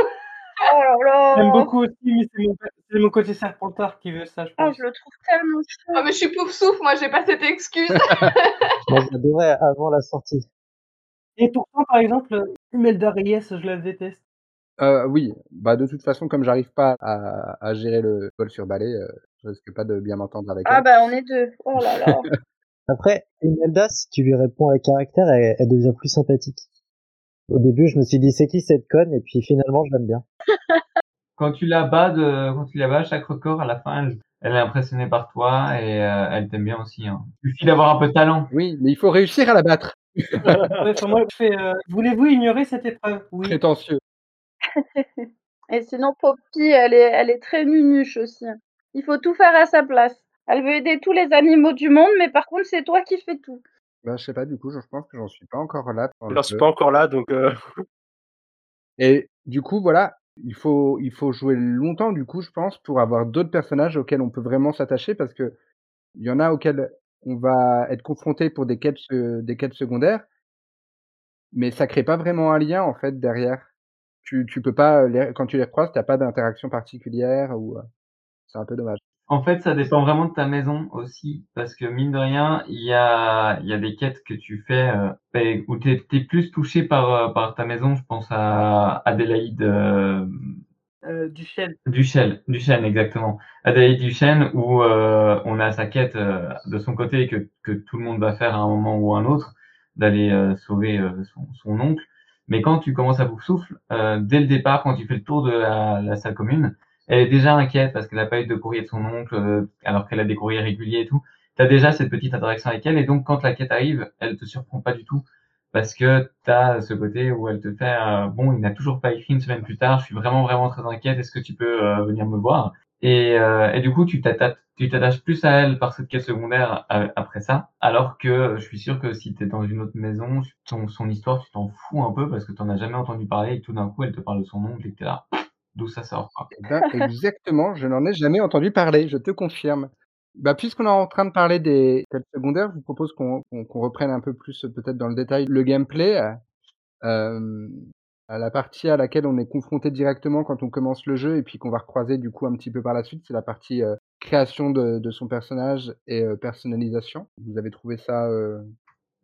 Oh là là. j'aime beaucoup aussi, mais c'est mon, c'est mon côté Serpentard qui veut ça, je Oh, pense. je le trouve tellement chou. Oh, mais je suis pouf souffle, moi, j'ai pas cette excuse. Moi j'adorais avant la sortie. Et pourtant, par exemple, Imelda Reyes, je la déteste. Euh, oui, bah de toute façon, comme j'arrive pas à, à gérer le vol sur balai, euh, je risque pas de bien m'entendre avec Ah elle. bah on est deux. Oh là là. Après, Imelda, si tu lui réponds avec caractère, elle, elle devient plus sympathique. Au début, je me suis dit c'est qui cette conne, et puis finalement, je l'aime bien. Quand tu la bats de, quand tu la bats à chaque record, à la fin, elle, elle est impressionnée par toi et euh, elle t'aime bien aussi. Hein. Il suffit d'avoir un peu de talent. Oui, mais il faut réussir à la battre. Ouais, moi, je fais, euh, voulez-vous ignorer cette épreuve? Oui. Prétentieux. Et sinon, Poppy, elle est, elle est très nunuche aussi. Il faut tout faire à sa place. Elle veut aider tous les animaux du monde, mais par contre, c'est toi qui fais tout. Bah, je sais pas, du coup, je pense que j'en suis pas encore là. dans le Je suis pas encore là, donc euh, Et du coup, voilà, il faut, il faut jouer longtemps, du coup, je pense, pour avoir d'autres personnages auxquels on peut vraiment s'attacher, parce que il y en a auxquels on va être confronté pour des quêtes, des quêtes secondaires, mais ça crée pas vraiment un lien, en fait, derrière. Tu, tu peux pas, les- quand tu les croises, t'as pas d'interaction particulière, ou euh, c'est un peu dommage. En fait, ça dépend vraiment de ta maison aussi, parce que mine de rien, il y a, il y a des quêtes que tu fais euh, ben, où t'es es plus touché par, euh, par ta maison. Je pense à Adélaïde euh, Euh, du Shell. Duchesne, Duchesne exactement. Adélaïde Duchesne où euh, on a sa quête euh, de son côté que, que tout le monde va faire à un moment ou à un autre, d'aller euh, sauver euh, son, son oncle. Mais quand tu commences à bouffe souffle, euh, dès le départ, quand tu fais le tour de la, la salle commune, elle est déjà inquiète parce qu'elle n'a pas eu de courrier de son oncle, euh, alors qu'elle a des courriers réguliers et tout. Tu as déjà cette petite interaction avec elle, et donc quand la quête arrive, elle te surprend pas du tout, parce que tu as ce côté où elle te fait euh, Bon, il n'a toujours pas écrit une semaine plus tard, je suis vraiment, vraiment très inquiète, est-ce que tu peux euh, venir me voir ?» Et, euh, et du coup, tu t'attaches, plus à elle par cette quête secondaire euh, après ça, alors que je suis sûr que si tu es dans une autre maison, son histoire, tu t'en fous un peu parce que tu n'en as jamais entendu parler et tout d'un coup, elle te parle de son oncle et que là, d'où ça sort. Eh ben, exactement, je n'en ai jamais entendu parler, je te confirme. Bah, puisqu'on est en train de parler des quêtes secondaires, je vous propose qu'on reprenne un peu plus peut-être dans le détail le gameplay. Euh, à la partie à laquelle on est confronté directement quand on commence le jeu et puis qu'on va recroiser du coup un petit peu par la suite, c'est la partie euh, création de, de, son personnage et euh, personnalisation. Vous avez trouvé ça euh,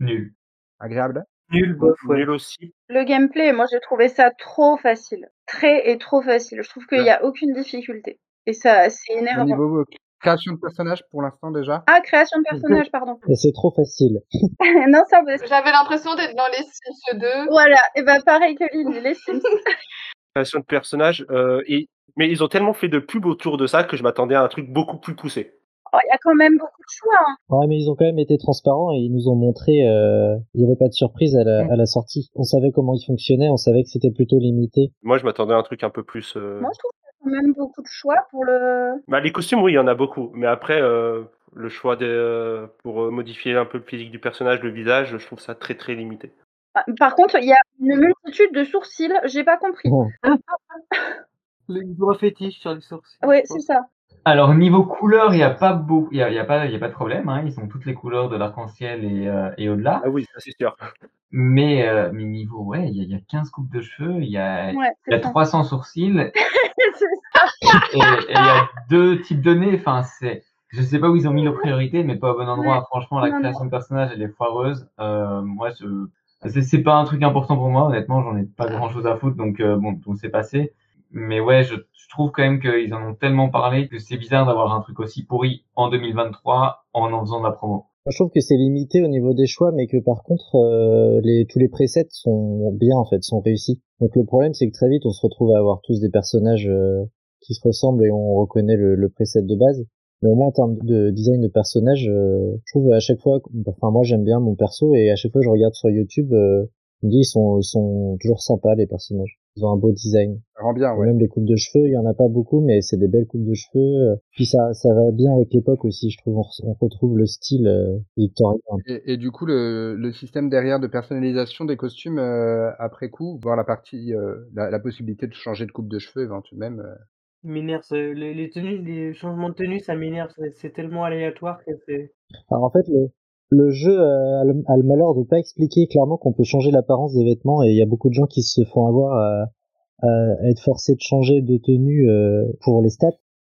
nul, agréable? Nul, bof, ouais. Nul aussi. Le gameplay, moi j'ai trouvé ça trop facile, très et trop facile. Je trouve qu'il n'y a aucune difficulté et ça c'est énervant. Niveau euh, création de personnage pour l'instant déjà Ah, création de personnage, pardon. C'est trop facile. non, ça va. J'avais l'impression d'être dans les Sims 2. Voilà, et ben pareil que Lily, les Sims. Création de personnage, euh, et... mais ils ont tellement fait de pub autour de ça que je m'attendais à un truc beaucoup plus poussé. Oh, il y a quand même beaucoup de choix. Hein. Ouais, mais ils ont quand même été transparents et ils nous ont montré, euh, il n'y avait pas de surprise à la, Mm. à la sortie. On savait comment ils fonctionnaient, on savait que c'était plutôt limité. Moi, je m'attendais à un truc un peu plus. euh, Moi, je trouve qu'il y a quand même beaucoup de choix pour le. Bah, les costumes, oui, il y en a beaucoup. Mais après, euh, le choix de, euh, pour euh, modifier un peu le physique du personnage, le visage, je trouve ça très très limité. Ah, Par contre, il y a une multitude de sourcils, j'ai pas compris. Bon. Les gros fétiches sur les sourcils. Oui, c'est ça. Alors niveau couleur, il n'y a pas beaucoup, il y a, il y a pas, y a pas de problème. Hein, ils ont toutes les couleurs de l'arc-en-ciel et, euh, et au-delà. Ah oui, ça c'est sûr. Mais, euh, mais niveau, ouais, il y, a, il y a 15 coupes de cheveux, il y a, Ouais, il y a c'est ça. 300 sourcils et C'est ça. et il y a deux types de nez. Enfin, c'est, je sais pas où ils ont mis leurs priorités, mais pas au bon endroit. Franchement, la Non, non. création de personnage, elle est foireuse. Euh, moi, je, c'est, c'est pas un truc important pour moi. Honnêtement, j'en ai pas grand chose à foutre, donc euh, bon, donc c'est passé. Mais ouais, je, je trouve quand même qu'ils en ont tellement parlé que c'est bizarre d'avoir un truc aussi pourri en 2023 en en faisant de la promo. Je trouve que c'est limité au niveau des choix, mais que par contre, euh, les, tous les presets sont bien en fait, sont réussis. Donc le problème, c'est que très vite, on se retrouve à avoir tous des personnages euh, qui se ressemblent et on reconnaît le, le preset de base. Mais au moins en termes de design de personnage, euh, je trouve à chaque fois, enfin moi j'aime bien mon perso et à chaque fois que je regarde sur YouTube, euh, je me dis ils sont, ils sont toujours sympas les personnages. Ils ont un beau design. Rend bien, ouais. Même les coupes de cheveux, il y en a pas beaucoup, mais c'est des belles coupes de cheveux. Puis ça, ça va bien avec l'époque aussi, je trouve. On, re- on retrouve le style euh, victorien. Et, et du coup, le, le système derrière de personnalisation des costumes euh, après coup, voir la partie, euh, la, la possibilité de changer de coupe de cheveux éventuellement. même. euh, m'énerve, les, les tenues, les changements de tenue, ça m'énerve. C'est c'est tellement aléatoire que c'est. Alors en fait, le, le jeu a, le, a le malheur de pas expliquer clairement qu'on peut changer l'apparence des vêtements et il y a beaucoup de gens qui se font avoir à être forcés de changer de tenue euh, pour les stats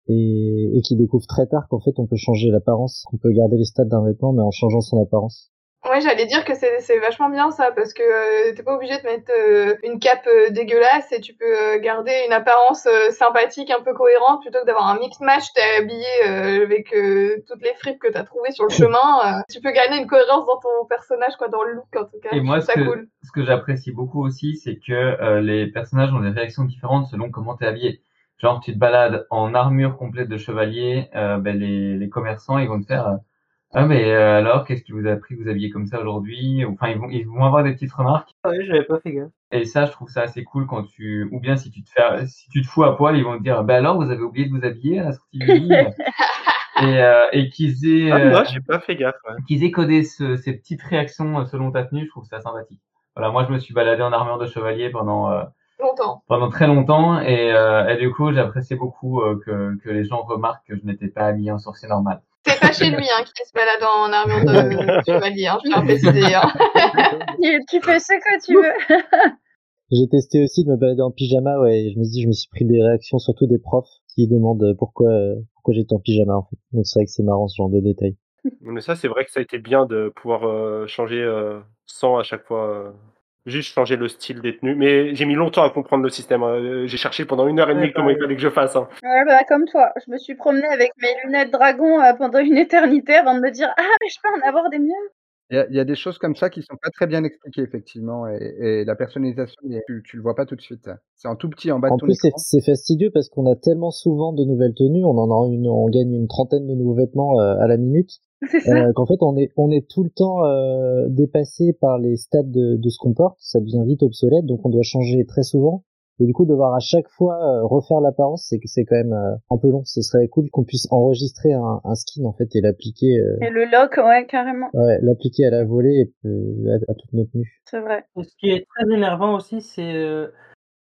et, et qui découvrent très tard qu'en fait on peut changer l'apparence, qu'on peut garder les stats d'un vêtement mais en changeant son apparence. Ouais, j'allais dire que c'est c'est vachement bien ça, parce que euh, t'es pas obligé de mettre euh, une cape euh, dégueulasse et tu peux euh, garder une apparence euh, sympathique, un peu cohérente, plutôt que d'avoir un mix match, t'es habillé euh, avec euh, toutes les fripes que t'as trouvées sur le chemin. euh, tu peux gagner une cohérence dans ton personnage, quoi, dans le look en tout cas. Et moi, ce que, ça cool. ce que j'apprécie beaucoup aussi, c'est que euh, les personnages ont des réactions différentes selon comment t'es habillé. Genre, tu te balades en armure complète de chevalier, euh, ben, les, les commerçants, ils vont te faire euh, Ah, mais euh, alors, qu'est-ce qui vous a pris? De vous habiller comme ça aujourd'hui? Enfin, ils vont, ils vont avoir des petites remarques. Ah Ouais, j'avais pas fait gaffe. Et ça, je trouve ça assez cool quand tu, ou bien si tu te fais, si tu te fous à poil, ils vont te dire, bah alors, vous avez oublié de vous habiller à la sortie du lit? et, euh, et qu'ils aient, Ah, euh, moi, j'ai pas fait gaffe. ouais. qu'ils aient codé ce- ces petites réactions euh, selon ta tenue, je trouve ça sympathique. Voilà, moi, je me suis baladé en armure de chevalier pendant, euh, Longtemps. pendant très longtemps et, euh, et du coup, j'appréciais beaucoup euh, que, que les gens remarquent que je n'étais pas habillé en sorcier normal. Chez lui hein, qui se balade en armure de chevalier, hein, je tiens à préciser. Hein. Tu, tu fais ce que tu veux. J'ai testé aussi de me balader en pyjama, ouais, et je me suis dit, je me suis pris des réactions, surtout des profs, qui demandent pourquoi, pourquoi j'étais en pyjama, en fait. Donc c'est vrai que c'est marrant, ce genre de détails. Mais ça, c'est vrai que ça a été bien de pouvoir euh, changer euh, sans à chaque fois. euh, juste changer le style des tenues. Mais j'ai mis longtemps à comprendre le système. hein. Euh, J'ai cherché pendant une heure et demie Ouais, comment il fallait que je fasse. hein. Ouais, bah, comme toi, je me suis promenée avec mes lunettes dragon euh, pendant une éternité avant de me dire Ah, mais je peux en avoir des mieux. Il y, a, il y a des choses comme ça qui sont pas très bien expliquées, effectivement, et, et la personnalisation, tu, tu le vois pas tout de suite. C'est en tout petit en bas En de ton plus, c'est écran. c'est fastidieux parce qu'on a tellement souvent de nouvelles tenues, on en a une, on gagne une trentaine de nouveaux vêtements euh, à la minute, C'est ça. euh, qu'en fait on est, on est tout le temps euh, dépassé par les stats de, de ce qu'on porte, ça devient vite obsolète, donc on doit changer très souvent. Et du coup, devoir à chaque fois euh, refaire l'apparence, c'est que c'est quand même euh, un peu long. Ce serait cool qu'on puisse enregistrer un, un, skin en fait et l'appliquer. Euh, et le lock, ouais, carrément. Ouais, l'appliquer à la volée et à, à, toute notre tenue. C'est vrai. Et ce qui est très énervant aussi, c'est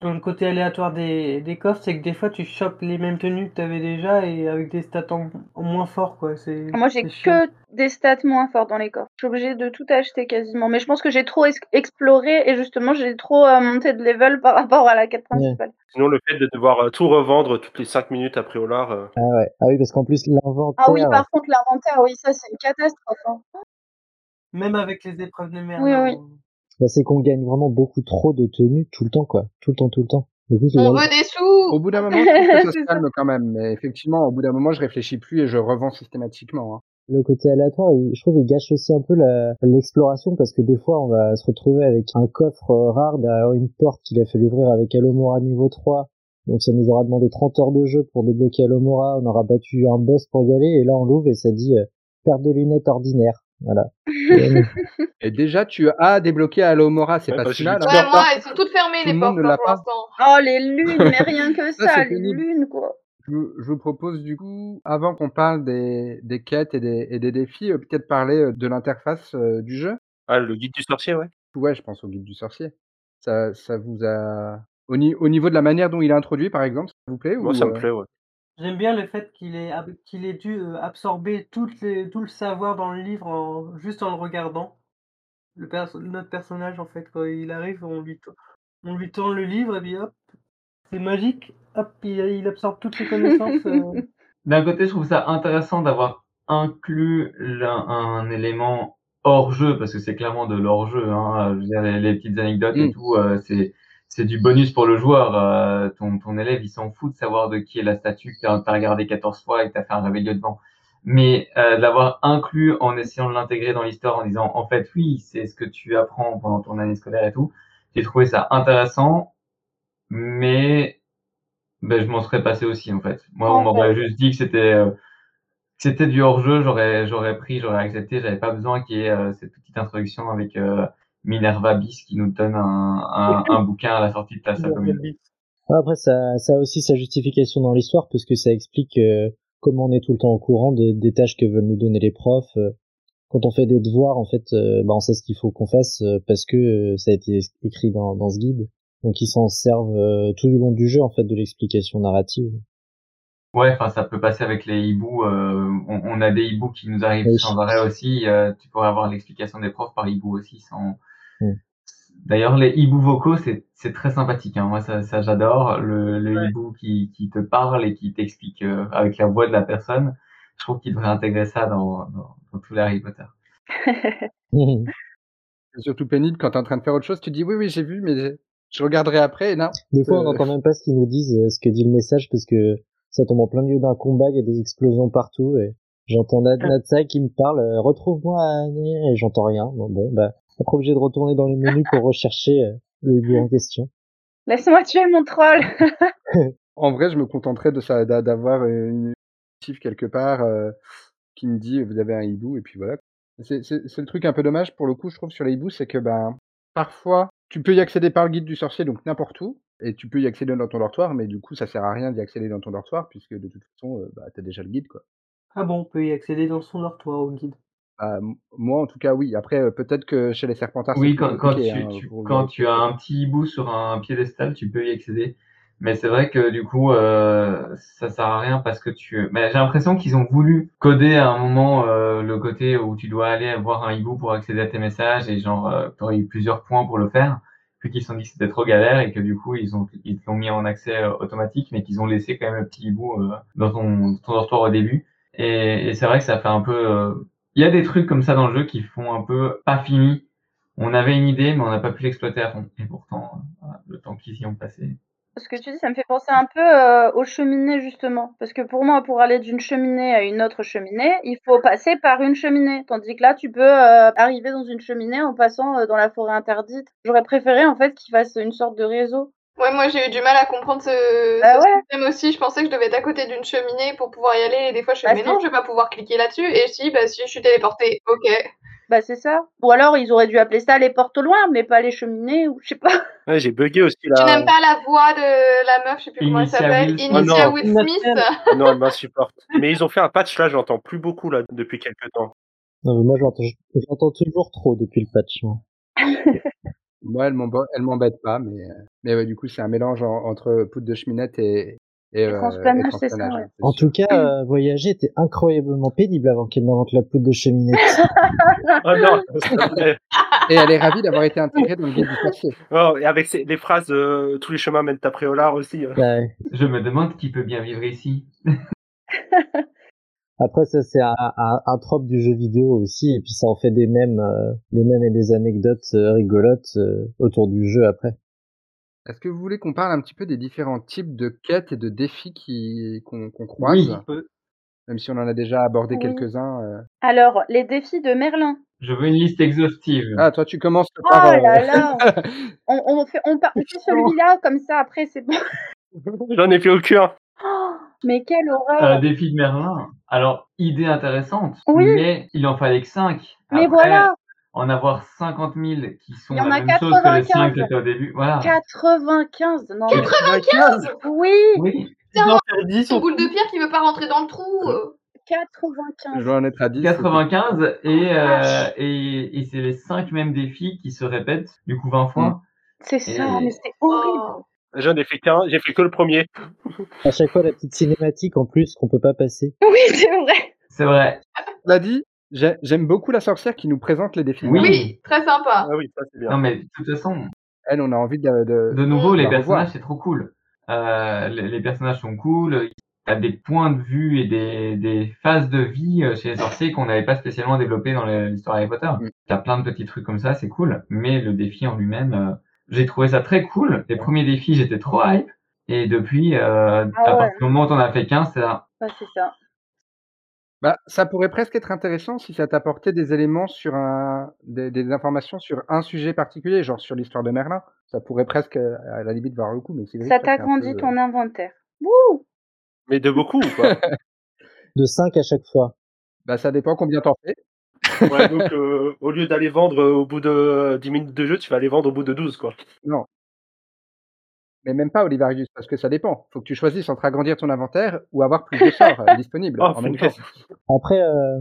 dans le côté aléatoire des, des coffres, c'est que des fois tu chopes les mêmes tenues que tu avais déjà et avec des stats en, moins forts. Quoi. C'est, Moi j'ai que des stats moins forts dans les coffres. Je suis obligée de tout acheter quasiment. Mais je pense que j'ai trop exploré et justement j'ai trop euh, monté de level par rapport à la quête principale. Sinon le fait de devoir euh, tout revendre toutes les 5 minutes après au lard. Euh. Ah ouais, ah oui parce qu'en plus l'inventaire. Ah oui par contre l'inventaire, oui ça c'est une catastrophe. Hein. Même avec les épreuves de merde. Oui, oui. Bah, c'est qu'on gagne vraiment beaucoup trop de tenues tout le temps, quoi. Tout le temps, tout le temps. on veut des sous Au bout d'un moment, je trouve que ça se calme quand même. Mais effectivement, au bout d'un moment, je réfléchis plus et je revends systématiquement. Hein. Le côté aléatoire, je trouve, il gâche aussi un peu l'exploration parce que des fois, on va se retrouver avec un coffre euh, rare derrière une porte qu'il a fallu ouvrir avec Alomora niveau 3. Donc ça nous aura demandé 30 heures de jeu pour débloquer Alomora. On aura battu un boss pour y aller et là, on l'ouvre et ça dit euh, perte de lunettes ordinaire. Voilà. Et déjà, tu as débloqué Alomora, c'est pas bah, si mal. Hein. Ouais, moi, elles sont toutes fermées, les portes, hein, pour l'instant. Oh, les lunes, mais rien que ça, les lunes, quoi. Je, je, vous propose du coup, avant qu'on parle des, des quêtes et des, et des défis, euh, peut-être parler euh, de l'interface euh, du jeu. Ah, le guide du sorcier, ouais. Ouais, je pense au guide du sorcier. Ça, ça vous a... Au, au, niveau de la manière dont il est introduit, par exemple, ça vous plaît Moi, ou, ça me plaît, ouais. J'aime bien le fait qu'il ait, qu'il ait dû absorber toutes les, tout le savoir dans le livre en, juste en le regardant. Le perso notre personnage, en fait, quand il arrive, on lui, on lui tend le livre et puis hop, c'est magique, hop, il, il, absorbe toutes les connaissances. D'un côté, je trouve ça intéressant d'avoir inclus un, élément hors jeu, parce que c'est clairement de l'hors jeu. Hein. Je veux dire, les, petites anecdotes et mmh. tout, c'est c'est du bonus pour le joueur. Euh, ton, ton élève, il s'en fout de savoir de qui est la statue que tu as, regardé 14 fois et que tu as fait un réveil devant. Mais euh, de l'avoir inclus en essayant de l'intégrer dans l'histoire en disant, en fait, oui, c'est ce que tu apprends pendant ton année scolaire et tout. J'ai trouvé ça intéressant, mais ben, je m'en serais passé aussi, en fait. Moi, on m'aurait juste dit que c'était... Euh, c'était du hors-jeu, j'aurais j'aurais pris, j'aurais accepté, j'avais pas besoin qu'il y ait euh, cette petite introduction avec euh, Minerva Bis qui nous donne un, un, bouquin à la sortie de ta commune. après, ça, ça a aussi sa justification dans l'histoire parce que ça explique euh, comment on est tout le temps au courant des, des, tâches que veulent nous donner les profs. Euh. Quand on fait des devoirs, en fait, euh, bah, on sait ce qu'il faut qu'on fasse parce que ça a été écrit dans, dans ce guide. Donc ils s'en servent tout du long du jeu, en fait, de l'explication narrative. Ouais, enfin ça peut passer avec les hiboux. on, on, a des hiboux qui nous arrivent sans arrêt aussi. tu pourrais avoir l'explication des profs par hibou aussi sans Mm. D'ailleurs, les hiboux vocaux, c'est très sympathique. Hein. Moi, ça, ça j'adore. Le, le hibou qui, qui te parle et qui t'explique euh, avec la voix de la personne. Je trouve qu'il devrait intégrer ça dans, dans, dans tous les Harry Potter. c'est surtout pénible quand tu es en train de faire autre chose. Tu dis oui, oui, j'ai vu, mais je regarderai après. Et non. Des fois, on n'entend même pas ce qu'ils nous disent, euh, ce que dit le message, parce que ça tombe en plein milieu d'un combat, il y a des explosions partout. et J'entends Natsa qui me parle, euh, retrouve-moi, et j'entends rien. Bon, bon, bah, pas obligé de retourner dans les menus pour rechercher euh, le hibou en question. Laisse-moi tuer mon troll En vrai, je me contenterais de ça, d'avoir une chiffre quelque part euh, qui me dit vous avez un hibou et puis voilà. C'est le truc un peu dommage pour le coup, je trouve, sur les hiboux, c'est que ben parfois tu peux y accéder par le guide du sorcier, donc n'importe où, et tu peux y accéder dans ton dortoir, mais du coup ça sert à rien d'y accéder dans ton dortoir puisque de toute façon euh, bah, t'as déjà le guide quoi. Ah bon, on peut y accéder dans son dortoir au guide. Bah, moi, en tout cas, oui. Après, euh, peut-être que chez les Serpentards, Oui, quand, quand, tu, hein, quand tu as un petit hibou sur un piédestal, tu peux y accéder. Mais c'est vrai que du coup, euh, ça sert à rien parce que tu. Mais j'ai l'impression qu'ils ont voulu coder à un moment euh, le côté où tu dois aller voir un hibou pour accéder à tes messages et genre euh, tu aurais eu plusieurs points pour le faire. Puis qu'ils se sont dit que c'était trop galère et que du coup ils ont ils l'ont mis en accès euh, automatique, mais qu'ils ont laissé quand même le petit hibou euh, dans ton ton dortoir au début. Et, et c'est vrai que ça fait un peu il y a des trucs comme ça dans le jeu qui font un peu pas fini. On avait une idée, mais on n'a pas pu l'exploiter à fond. Et pourtant, euh, le temps qu'ils y ont passé. Ce que tu dis, ça me fait penser un peu euh, aux cheminées, justement. Parce que pour moi, pour aller d'une cheminée à une autre cheminée, il faut passer par une cheminée. Tandis que là, tu peux euh, arriver dans une cheminée en passant dans la forêt interdite. J'aurais préféré, en fait, qu'ils fassent une sorte de réseau. Ouais, moi j'ai eu du mal à comprendre ce, bah système aussi. Je pensais que je devais être à côté d'une cheminée pour pouvoir y aller. Et des fois, je suis bah, mais non, je vais pas pouvoir cliquer là-dessus. Et si, bah si, je suis téléportée. Ok. Bah, c'est ça. Ou alors ils auraient dû appeler ça les portes au loin, mais pas les cheminées ou je sais pas. Ouais, j'ai bugué aussi Tu là. n'aimes pas la voix de la meuf, je sais plus comment elle s'appelle. Initia Oh. Will Smith. Non, elle m'insupporte. Mais ils ont fait un patch là, j'entends plus beaucoup là depuis quelques temps. Non, mais moi, j'entends, j'entends toujours trop depuis le patch. moi. Moi, elle m'embo- elle m'embête pas, mais, euh, mais ouais, du coup, c'est un mélange en- entre poudre de cheminette et, et, euh, transplanage, c'est ça, ouais. hein, En sûr. tout cas, euh, voyager était incroyablement pénible avant qu'elle n'invente la poudre de cheminette. Oh non. Et elle est ravie d'avoir été intégrée dans le guide du sorcier. Oh, Et avec ces- les phrases euh, tous les chemins mènent à Préolard aussi. euh. Ouais. Je me demande qui peut bien vivre ici. Après, ça, c'est un, un, un trope du jeu vidéo aussi, et puis ça en fait des mèmes, euh, des mèmes et des anecdotes euh, rigolotes euh, autour du jeu après. Est-ce que vous voulez qu'on parle un petit peu des différents types de quêtes et de défis qui, qu'on, qu'on croise? Oui. Même si on en a déjà abordé Oui. quelques-uns. euh. Alors, les défis de Merlin. Je veux une liste exhaustive. Ah, toi, tu commences Oh par. euh, là là on, on fait, on, fait celui-là, comme ça, après, c'est bon. J'en ai fait aucun. Oh, mais quelle Euh, horreur défi de Merlin. Alors, idée intéressante, Oui. mais il en fallait que 5. Mais voilà En avoir 50 000 qui sont Il y en la a même chose que les 5 95. qui étaient au début. Voilà. 95 Non, mais- 95 oui Oui, interdit Une son boule de pierre qui veut pas rentrer dans le trou. euh. 95 Je dois en être à 10. 95 et, euh, vache. et, et c'est les 5 mêmes défis qui se répètent du coup 20 fois. C'est ça, Et- mais c'est horrible Oh. J'en ai fait qu'un, j'ai fait que le premier. À chaque fois, la petite cinématique en plus qu'on peut pas passer. Oui, c'est vrai C'est vrai. J'ai- j'aime beaucoup la sorcière qui nous présente les défis. Oui. Oui, très sympa. Ah oui, ça c'est bien. Non mais de toute façon, Elle, on a envie de. de- de nouveau, les personnages c'est trop cool. Euh, les, les personnages sont cool. Il y a des points de vue et des, des phases de vie euh, chez les sorciers qu'on n'avait pas spécialement développé dans l'histoire Harry Potter. Mm. T'as plein de petits trucs comme ça, c'est cool. Mais le défi en lui-même, euh, j'ai trouvé ça très cool. Les premiers défis, j'étais trop hype. Et depuis, euh, Ah à ouais. partir du moment où t'en as fait 15, c'est là. Ouais, c'est ça. Bah, ça pourrait presque être intéressant si ça t'apportait des éléments sur un, des, des informations sur un sujet particulier, genre sur l'histoire de Merlin. Ça pourrait presque, euh, à la limite, voir le coup. Mais Ça un t'agrandit peu, ton inventaire. Wouh Mais de beaucoup ou pas? De 5 à chaque fois. Bah, ça dépend combien t'en fais. Ouais, donc euh, au lieu d'aller vendre euh, au bout de euh, 10 minutes de jeu, tu vas aller vendre au bout de 12 quoi. Non. Mais même pas, Olivarius, parce que ça dépend. Faut que tu choisisses entre agrandir ton inventaire ou avoir plus de sorts euh, disponibles Oh, en même temps. Après, euh,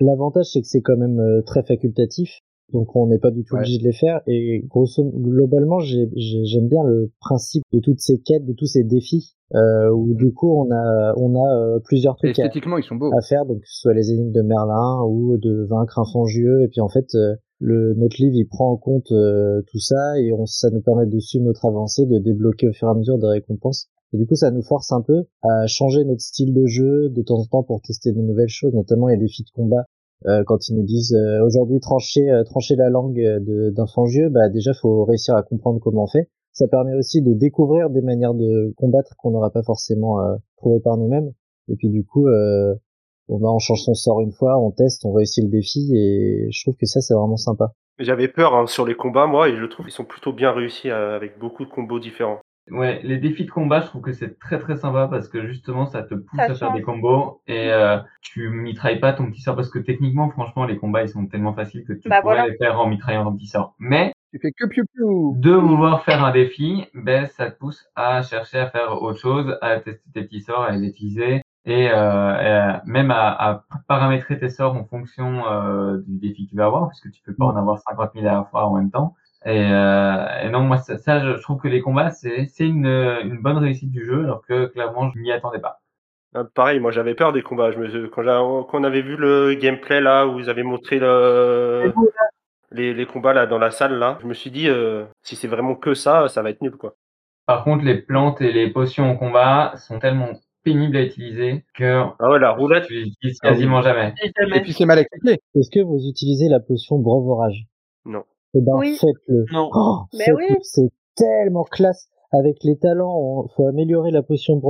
l'avantage, c'est que c'est quand même euh, très facultatif. Donc, on n'est pas du tout Ouais. obligé de les faire. Et grosso, globalement, j'ai- j'ai- j'aime bien le principe de toutes ces quêtes, de tous ces défis, euh, où du coup, on a, on a euh, plusieurs trucs à, esthétiquement, ils sont beaux. à faire, donc que ce soit les énigmes de Merlin ou de vaincre un fangieux. Et puis en fait, euh, le, notre livre, il prend en compte euh, tout ça et on, ça nous permet de suivre notre avancée, de débloquer au fur et à mesure des récompenses. Et du coup, ça nous force un peu à changer notre style de jeu de temps en temps pour tester de nouvelles choses, notamment les défis de combat. Euh, quand ils nous disent euh, aujourd'hui trancher euh, trancher la langue de- d'un fangieux, bah déjà faut réussir à comprendre comment on fait. Ça permet aussi de découvrir des manières de combattre qu'on n'aura pas forcément euh, trouvées par nous-mêmes. Et puis du coup, euh, on change son sort une fois, on teste, on réussit le défi et je trouve que ça c'est vraiment sympa. J'avais peur hein, sur les combats moi et je trouve qu'ils sont plutôt bien réussis euh, avec beaucoup de combos différents. Ouais, les défis de combat, je trouve que c'est très très sympa parce que justement, ça te pousse Ça à faire des combos et euh, tu mitrailles pas ton petit sort parce que techniquement, franchement, les combats ils sont tellement faciles que tu Bah, pourrais voilà. les faire en mitraillant ton petit sort. Mais Tu fais que piou piou. de vouloir faire un défi, ben ça te pousse à chercher à faire autre chose, à tester tes petits sorts, à les utiliser et, euh, et, même à, à paramétrer tes sorts en fonction euh, du défi que tu vas avoir puisque tu peux pas en avoir 50 000 à la fois en même temps. Et, euh, et non, moi ça, ça, je, trouve que les combats c'est c'est une, une bonne réussite du jeu alors que clairement je m'y attendais pas. Ah, pareil, moi j'avais peur des combats. Je me, quand, on avait vu le gameplay là où ils avaient montré le, les, les combats là dans la salle là, je me suis dit si c'est vraiment que ça, ça va être nul quoi. Par contre, les plantes et les potions en combat sont tellement pénibles à utiliser que Ah ouais, la roulette. tu les utilises quasiment jamais. Et puis c'est mal expliqué. Est-ce que vous utilisez la potion breuvorage Non. Eh ben Oui. faites-le. Non. Oh, Mais oui. C'est tellement classe. Avec les talents, on- faut améliorer la potion de.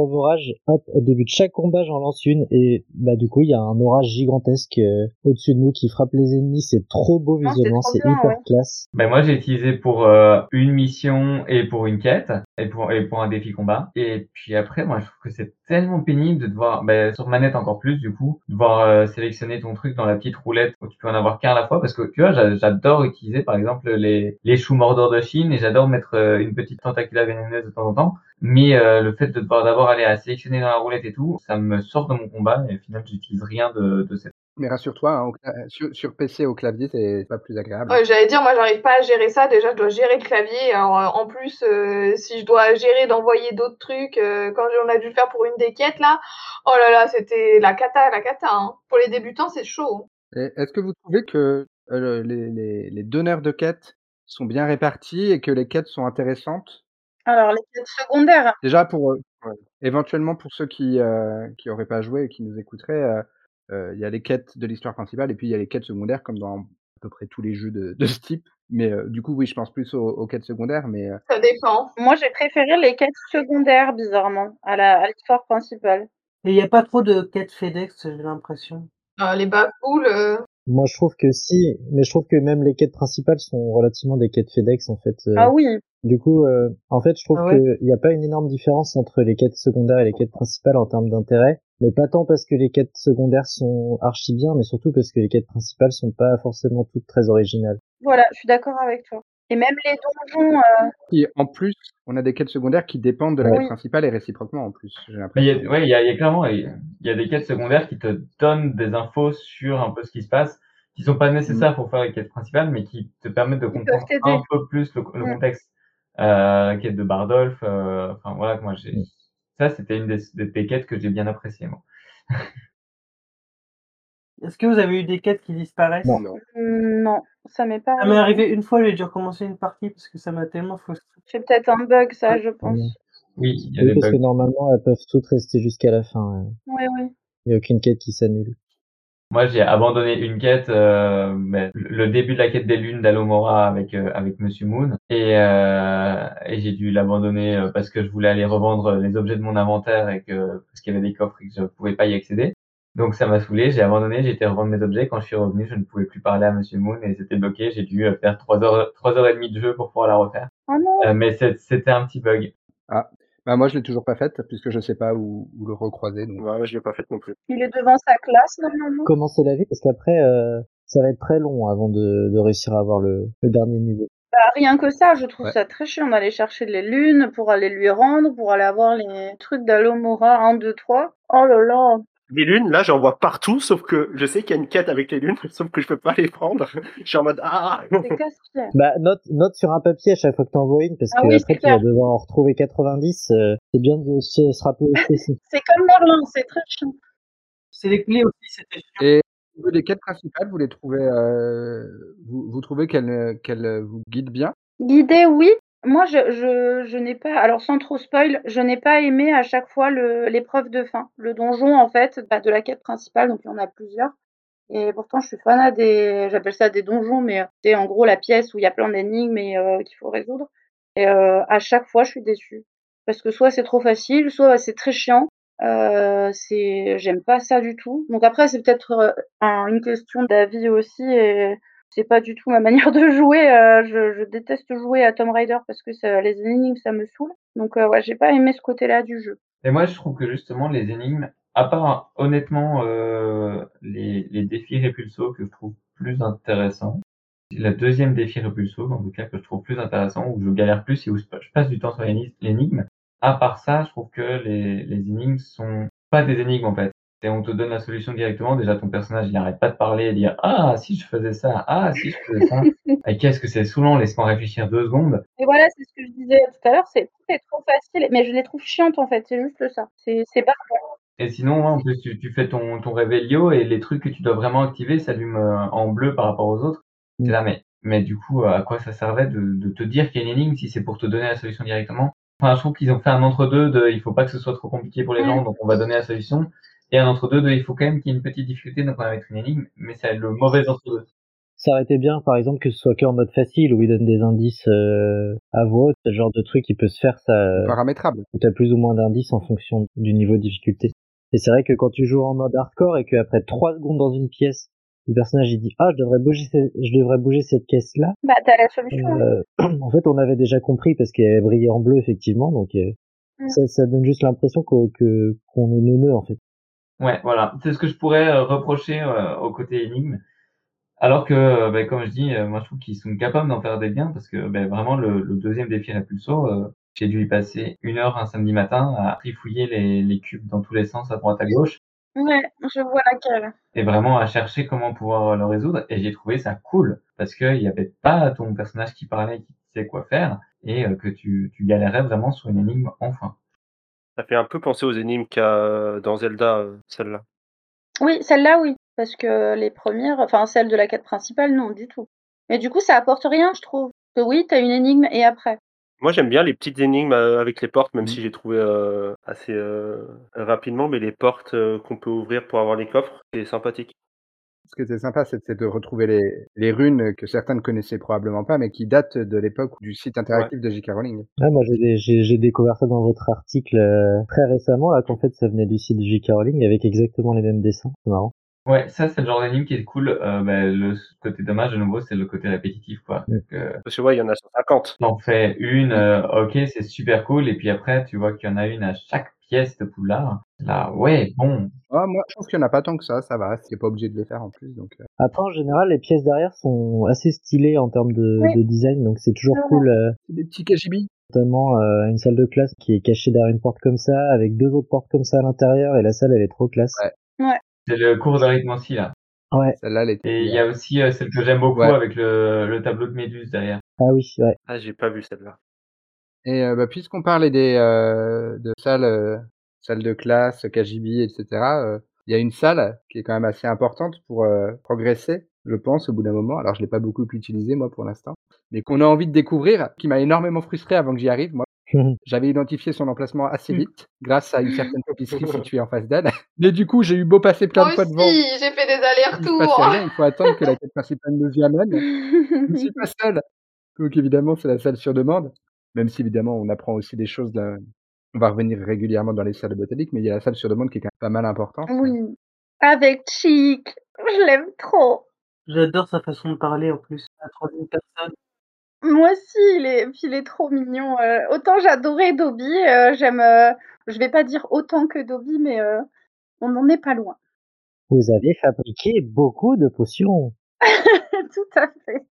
Hop, au début de chaque combat, j'en lance une et bah du coup, il y a un orage gigantesque euh, au-dessus de nous qui frappe les ennemis. C'est trop beau c'est visuellement, c'est hyper ouais. classe. Ben moi j'ai utilisé pour euh, une mission et pour une quête et pour et pour un défi combat et puis après moi je trouve que c'est tellement pénible de devoir, bah, sur manette encore plus du coup, devoir euh, sélectionner ton truc dans la petite roulette où tu peux en avoir qu'un à la fois parce que tu vois, j'adore utiliser par exemple les, les choux mordeurs de Chine et j'adore mettre euh, une petite tentacula vénéneuse de temps en temps. Mais euh, le fait de devoir d'abord aller à sélectionner dans la roulette et tout, ça me sort de mon combat et au final j'utilise rien de, de cette mais rassure-toi, hein, sur, sur, PC au clavier, c'est pas plus agréable. Ouais, J'allais dire, moi, j'arrive pas à gérer ça. Déjà, je dois gérer le clavier. Alors, en plus, euh, si je dois gérer d'envoyer d'autres trucs, euh, quand on a dû le faire pour une des quêtes, là, oh là là, c'était la cata, la cata. Hein. Pour les débutants, c'est chaud. Est-ce que vous trouvez que euh, les, les, les, donneurs de quêtes sont bien répartis et que les quêtes sont intéressantes? Alors, les quêtes secondaires Déjà, pour éventuellement pour ceux qui qui auraient pas joué et qui nous écouteraient, il y a les quêtes de l'histoire principale et puis il y a les quêtes secondaires comme dans à peu près tous les jeux de, de ce type. Mais du coup, oui, je pense plus aux, quêtes secondaires, mais ça dépend. Moi, j'ai préféré les quêtes secondaires, bizarrement, à la à l'histoire principale. Et il n'y a pas trop de quêtes FedEx, j'ai l'impression. Ah, les bafoules. Euh... Moi, je trouve que si, mais je trouve que même les quêtes principales sont relativement des quêtes FedEx en fait. Ah oui. Du coup, euh, en fait, je trouve ah qu'il n'y a pas une énorme différence entre les quêtes secondaires et les quêtes principales en termes d'intérêt mais pas tant parce que les quêtes secondaires sont archi bien, mais surtout parce que les quêtes principales sont pas forcément toutes très originales. Voilà, je suis d'accord avec toi. Et même les donjons. Euh... Et en plus, on a des quêtes secondaires qui dépendent de la quête principale et réciproquement en plus. J'ai l'impression. Oui, il y a, clairement, il y a des quêtes secondaires qui te donnent des infos sur un peu ce qui se passe, qui sont pas nécessaires mm. pour faire les quêtes principales, mais qui te permettent de comprendre un peu plus le, le mm. contexte. Euh, quête de Bardolph, euh, enfin voilà, moi j'ai. Mm. Ça, c'était une des, des, quêtes que j'ai bien appréciées, moi. Est-ce que vous avez eu des quêtes qui disparaissent? Non, non. non ça m'est pas. Ça m'est arrivé une fois, j'ai dû recommencer une partie parce que ça m'a tellement frustré. C'est peut-être un bug, ça, je pense. Oui, il y a parce que normalement, elles peuvent toutes rester jusqu'à la fin. Oui, oui. Il n'y a aucune quête qui s'annule. Moi, j'ai abandonné une quête, euh, le début de la quête des lunes d'Alomora avec euh, avec Monsieur Moon, et, euh, et j'ai dû l'abandonner euh, parce que je voulais aller revendre les objets de mon inventaire et que parce qu'il y avait des coffres et que je pouvais pas y accéder. Donc ça m'a saoulé, j'ai abandonné, j'ai été revendre mes objets. Quand je suis revenu, je ne pouvais plus parler à Monsieur Moon et c'était bloqué. J'ai dû faire trois heures trois heures et demie de jeu pour pouvoir la refaire. Oh non. mais c'était un petit bug. Ah, bah moi, je l'ai toujours pas faite puisque je sais pas où, où le recroiser. Donc... Ouais, je l'ai pas faite non plus. Il est devant sa classe normalement. Commencer la vie? Parce qu'après, euh, ça va être très long avant de, de réussir à avoir le, le dernier niveau. Bah, rien que ça, je trouve ça très chiant d'aller chercher les lunes pour aller lui rendre, pour aller avoir les trucs d'Alomora 1, 2, 3. Oh là là, les lunes, là, j'en vois partout, sauf que je sais qu'il y a une quête avec les lunes, sauf que je peux pas les prendre. Je suis en mode ah. bah note note sur un papier à chaque fois que t'en vois une, parce ah que oui, après tu vas devoir en retrouver 90. Euh, c'est bien de se, se rappeler aussi. c'est comme Merlin, c'est très chiant. C'est les clés aussi, c'était chiant. Et au niveau des quêtes principales, vous les trouvez, euh, vous, vous trouvez qu'elles qu'elles vous guident bien? Guidées, oui. Moi, je, je, je n'ai pas, alors sans trop spoil, je n'ai pas aimé à chaque fois l'épreuve de fin. Le donjon, en fait, bah, de la quête principale, donc il y en a plusieurs. Et pourtant, je suis fan des, j'appelle ça des donjons, mais c'est en gros la pièce où il y a plein d'énigmes et euh, qu'il faut résoudre. Et euh, à chaque fois, je suis déçue. Parce que soit c'est trop facile, soit c'est très chiant. Euh, c'est, j'aime pas ça du tout. Donc après, c'est peut-être euh, une question d'avis aussi. Et c'est pas du tout ma manière de jouer. Euh, je, déteste jouer à Tomb Raider parce que ça, les énigmes, ça me saoule. Donc euh, ouais, j'ai pas aimé ce côté-là du jeu. Et moi, je trouve que justement les énigmes, à part honnêtement euh, les, défis répulsaux que je trouve plus intéressants, la deuxième défi répulsaux, en tout cas que je trouve plus intéressant, où je galère plus et où je passe du temps sur l'énigme. À part ça, je trouve que les, les énigmes sont pas des énigmes en fait et on te donne la solution directement, déjà ton personnage il arrête pas de parler et dire ah si je faisais ça, ah si je faisais ça. et qu'est-ce que c'est saoulant, laisse-moi réfléchir deux secondes. Et voilà, c'est ce que je disais tout à l'heure, c'est trop facile, mais je les trouve chiantes en fait, c'est juste ça. C'est parfait. Et sinon, en plus, tu, tu, fais ton, ton et les trucs que tu dois vraiment activer s'allument euh, en bleu par rapport aux autres. C'est là, mais, mais du coup, à quoi ça servait de, de te dire qu'il y a une énigme si c'est pour te donner la solution directement? Enfin, je trouve qu'ils ont fait un entre-deux de il faut pas que ce soit trop compliqué pour les gens, donc on va donner la solution. Et un entre-deux, il faut quand même qu'il y ait une petite difficulté, donc on va mettre une énigme, mais c'est le mauvais entre-deux. Ça aurait été bien, par exemple, que ce soit qu'en mode facile, où il donne des indices euh, à voix, ce genre de truc qui peut se faire, ça... Paramétrable. Tu as plus ou moins d'indices en fonction du niveau de difficulté. Et c'est vrai que quand tu joues en mode hardcore et qu'après trois secondes dans une pièce, le personnage il dit ah je devrais bouger je devrais bouger cette caisse là bah t'as la solution euh, en fait on avait déjà compris parce qu'elle brillait en bleu effectivement donc euh, Ça, ça donne juste l'impression que que- qu'on est neuneux en fait. Ouais, voilà. C'est ce que je pourrais euh, reprocher euh, au côté énigme. Alors que, euh, ben, comme je dis, euh, moi je trouve qu'ils sont capables d'en faire des biens parce que ben, vraiment le, le deuxième défi Repulso, euh, j'ai dû y passer une heure un samedi matin à trifouiller les, les cubes dans tous les sens, à droite à gauche, Ouais, je vois laquelle. et vraiment à chercher comment pouvoir le résoudre. Et j'ai trouvé ça cool parce qu'il n'y avait pas ton personnage qui parlait, qui sait quoi faire, et que tu, tu galérais vraiment sur une énigme enfin. Ça fait un peu penser aux énigmes qu'il y a dans Zelda, euh, celle-là. Oui, celle-là, oui. Parce que les premières, enfin celle de la quête principale, non, du tout. Mais du coup, ça apporte rien, je trouve. Que oui, t'as une énigme et après. Moi, j'aime bien les petites énigmes euh, avec les portes, même Mhm. si j'ai trouvé euh, assez euh, rapidement, mais les portes euh, qu'on peut ouvrir pour avoir les coffres, c'est sympathique. Ce qui était sympa, c'est c'est de retrouver les, les runes que certains ne connaissaient probablement pas, mais qui datent de l'époque du site interactif de J.K. Rowling. Ouais, moi j'ai j'ai j'ai découvert ça dans votre article euh, très récemment là qu'en fait ça venait du site de J.K. Rowling avec exactement les mêmes dessins. C'est marrant. Ouais, ça c'est le genre d'énigme qui est cool. Euh, ben, le côté dommage de nouveau, c'est le côté répétitif, quoi. Donc, euh, Parce que ouais, il y en a 150. T'en fais une, euh, ok, c'est super cool, et puis après, tu vois qu'il y en a une à chaque pièce de Poudlard. Là, ouais, bon, Ah, moi, je pense qu'il n'y en a pas tant que ça, ça va, c'est pas obligé de les faire en plus. Donc, euh, Après en général les pièces derrière sont assez stylées en termes de, Oui. de design donc c'est toujours Ouais. cool. euh, c'est des petits KGB. notamment euh, une salle de classe qui est cachée derrière une porte comme ça avec deux autres portes comme ça à l'intérieur et la salle elle est trop classe. Ouais. C'est le cours d'arithmancie, là. Ouais. Celle-là, elle était. Et il y a aussi euh, celle que j'aime beaucoup Ouais. avec le, le tableau de Méduse derrière. Ah oui ouais. Ah, j'ai pas vu celle-là. Et euh, bah, puisqu'on parlait des euh, de salles, euh, salles de classe, KGB, etc., euh, il y a une salle qui est quand même assez importante pour euh, progresser, je pense, au bout d'un moment. Alors, je l'ai pas beaucoup utilisée, moi, pour l'instant, mais qu'on a envie de découvrir, qui m'a énormément frustré avant que j'y arrive. Moi, j'avais identifié son emplacement assez Mm. vite, grâce à une certaine tapisserie située en face d'elle. Mais du coup, j'ai eu beau passer plein Moi de fois aussi, devant. j'ai fait des Il allers-retours. rien, il faut attendre que la quête principale nous y amène. Je ne suis pas seul. Donc évidemment, c'est la salle sur demande. Même si évidemment, on apprend aussi des choses. Là. On va revenir régulièrement dans les salles botaniques, mais il y a la salle sur demande qui est quand même pas mal importante. oui. Avec Chic. Je l'aime trop. J'adore sa façon de parler en plus, à la troisième personne. Moi aussi, il est, puis il est trop mignon. euh. autant j'adorais Dobby, euh, j'aime. euh, je vais pas dire autant que Dobby, mais euh, on n'en est pas loin. Vous avez fabriqué beaucoup de potions. Tout à fait.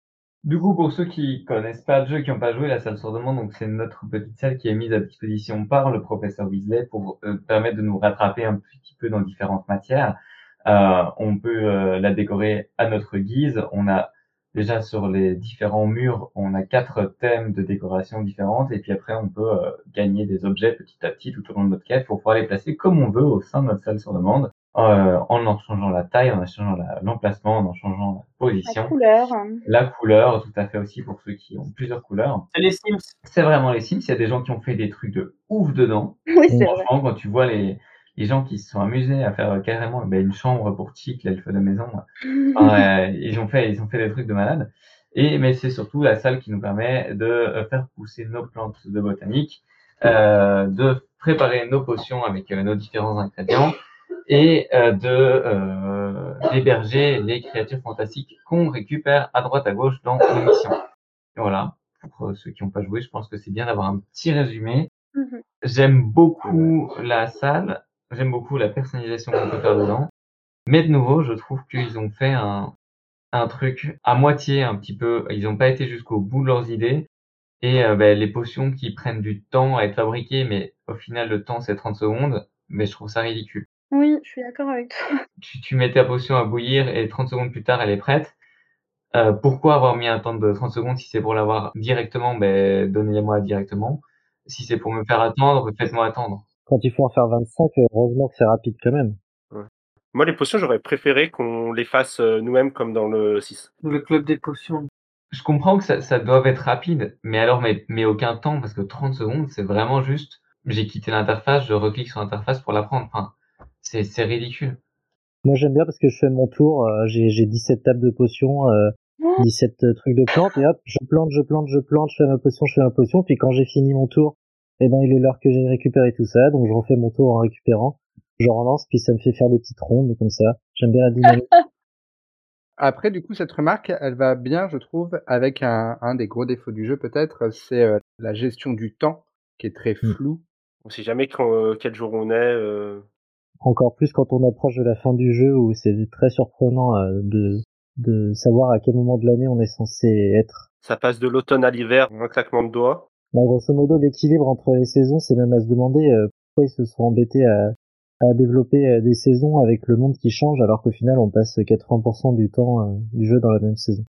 Du coup, pour ceux qui connaissent pas le jeu, qui n'ont pas joué, la salle sur demande, donc c'est notre petite salle qui est mise à disposition par le professeur Weasley pour euh, permettre de nous rattraper un petit peu dans différentes matières. Euh, on peut euh, la décorer à notre guise. On a déjà sur les différents murs, on a quatre thèmes de décoration différentes, et puis après on peut euh, gagner des objets petit à petit tout au long de notre quête pour pouvoir les placer comme on veut au sein de notre salle sur demande, euh, en en changeant la taille, en en changeant la- l'emplacement, en en changeant la La position. couleur. La couleur, tout à fait aussi pour ceux qui ont plusieurs couleurs. C'est les Sims. C'est vraiment les Sims. Il y a des gens qui ont fait des trucs de ouf dedans. Oui, c'est vrai. Franchement, quand tu vois les, les gens qui se sont amusés à faire euh, carrément ben, une chambre pour Chic, l'elfe de maison, euh, ils ont fait, ils ont fait des trucs de malade. Et mais c'est surtout la salle qui nous permet de euh, faire pousser nos plantes de botanique, euh, de préparer nos potions avec euh, nos différents ingrédients et euh, de euh, d'héberger les créatures fantastiques qu'on récupère à droite à gauche dans nos missions. Et voilà. Pour ceux qui n'ont pas joué, je pense que c'est bien d'avoir un petit résumé. Mhm. J'aime beaucoup la salle, j'aime beaucoup la personnalisation qu'on peut faire dedans. Mais de nouveau, je trouve qu'ils ont fait un, un truc à moitié un petit peu. Ils n'ont pas été jusqu'au bout de leurs idées. Et euh, ben, les potions qui prennent du temps à être fabriquées, mais au final le temps c'est 30 secondes, mais je trouve ça ridicule. Oui, je suis d'accord avec toi. Tu, tu mets ta potion à bouillir et 30 secondes plus tard elle est prête. Euh, pourquoi avoir mis un temps de 30 secondes si c'est pour l'avoir directement, ben donnez-les-moi directement. Si c'est pour me faire attendre, faites-moi attendre. Quand il faut en faire 25, heureusement que c'est rapide quand même. Moi, les potions, j'aurais préféré qu'on les fasse euh, nous-mêmes comme dans le 6. Le club des potions. Je comprends que ça, ça doit être rapide, mais alors, mais, mais aucun temps, parce que 30 secondes, c'est vraiment juste, j'ai quitté l'interface, je reclique sur l'interface pour la prendre. Enfin, c'est, c'est ridicule. Moi j'aime bien parce que je fais mon tour, euh, j'ai j'ai 17 tables de potions, euh, Oh, 17 trucs de plantes et hop, je plante, je plante, je plante, je fais ma potion, je fais ma potion, puis quand j'ai fini mon tour, eh ben il est l'heure que j'ai récupéré tout ça, donc je refais mon tour en récupérant, je relance, puis ça me fait faire des petites rondes comme ça. J'aime bien la dynamique. Après, du coup, cette remarque, elle va bien, je trouve, avec un, un des gros défauts du jeu, peut-être, c'est euh, la gestion du temps qui est très Mm. floue On sait jamais quand, euh, quel jour on est. euh. Encore plus quand on approche de la fin du jeu où c'est très surprenant euh, de, de savoir à quel moment de l'année on est censé être. Ça passe de l'automne à l'hiver, en un claquement de doigts. Bah, grosso modo, l'équilibre entre les saisons, c'est même à se demander euh, pourquoi ils se sont embêtés à, développer euh, des saisons avec le monde qui change alors qu'au final on passe 80% du temps euh, du jeu dans la même saison.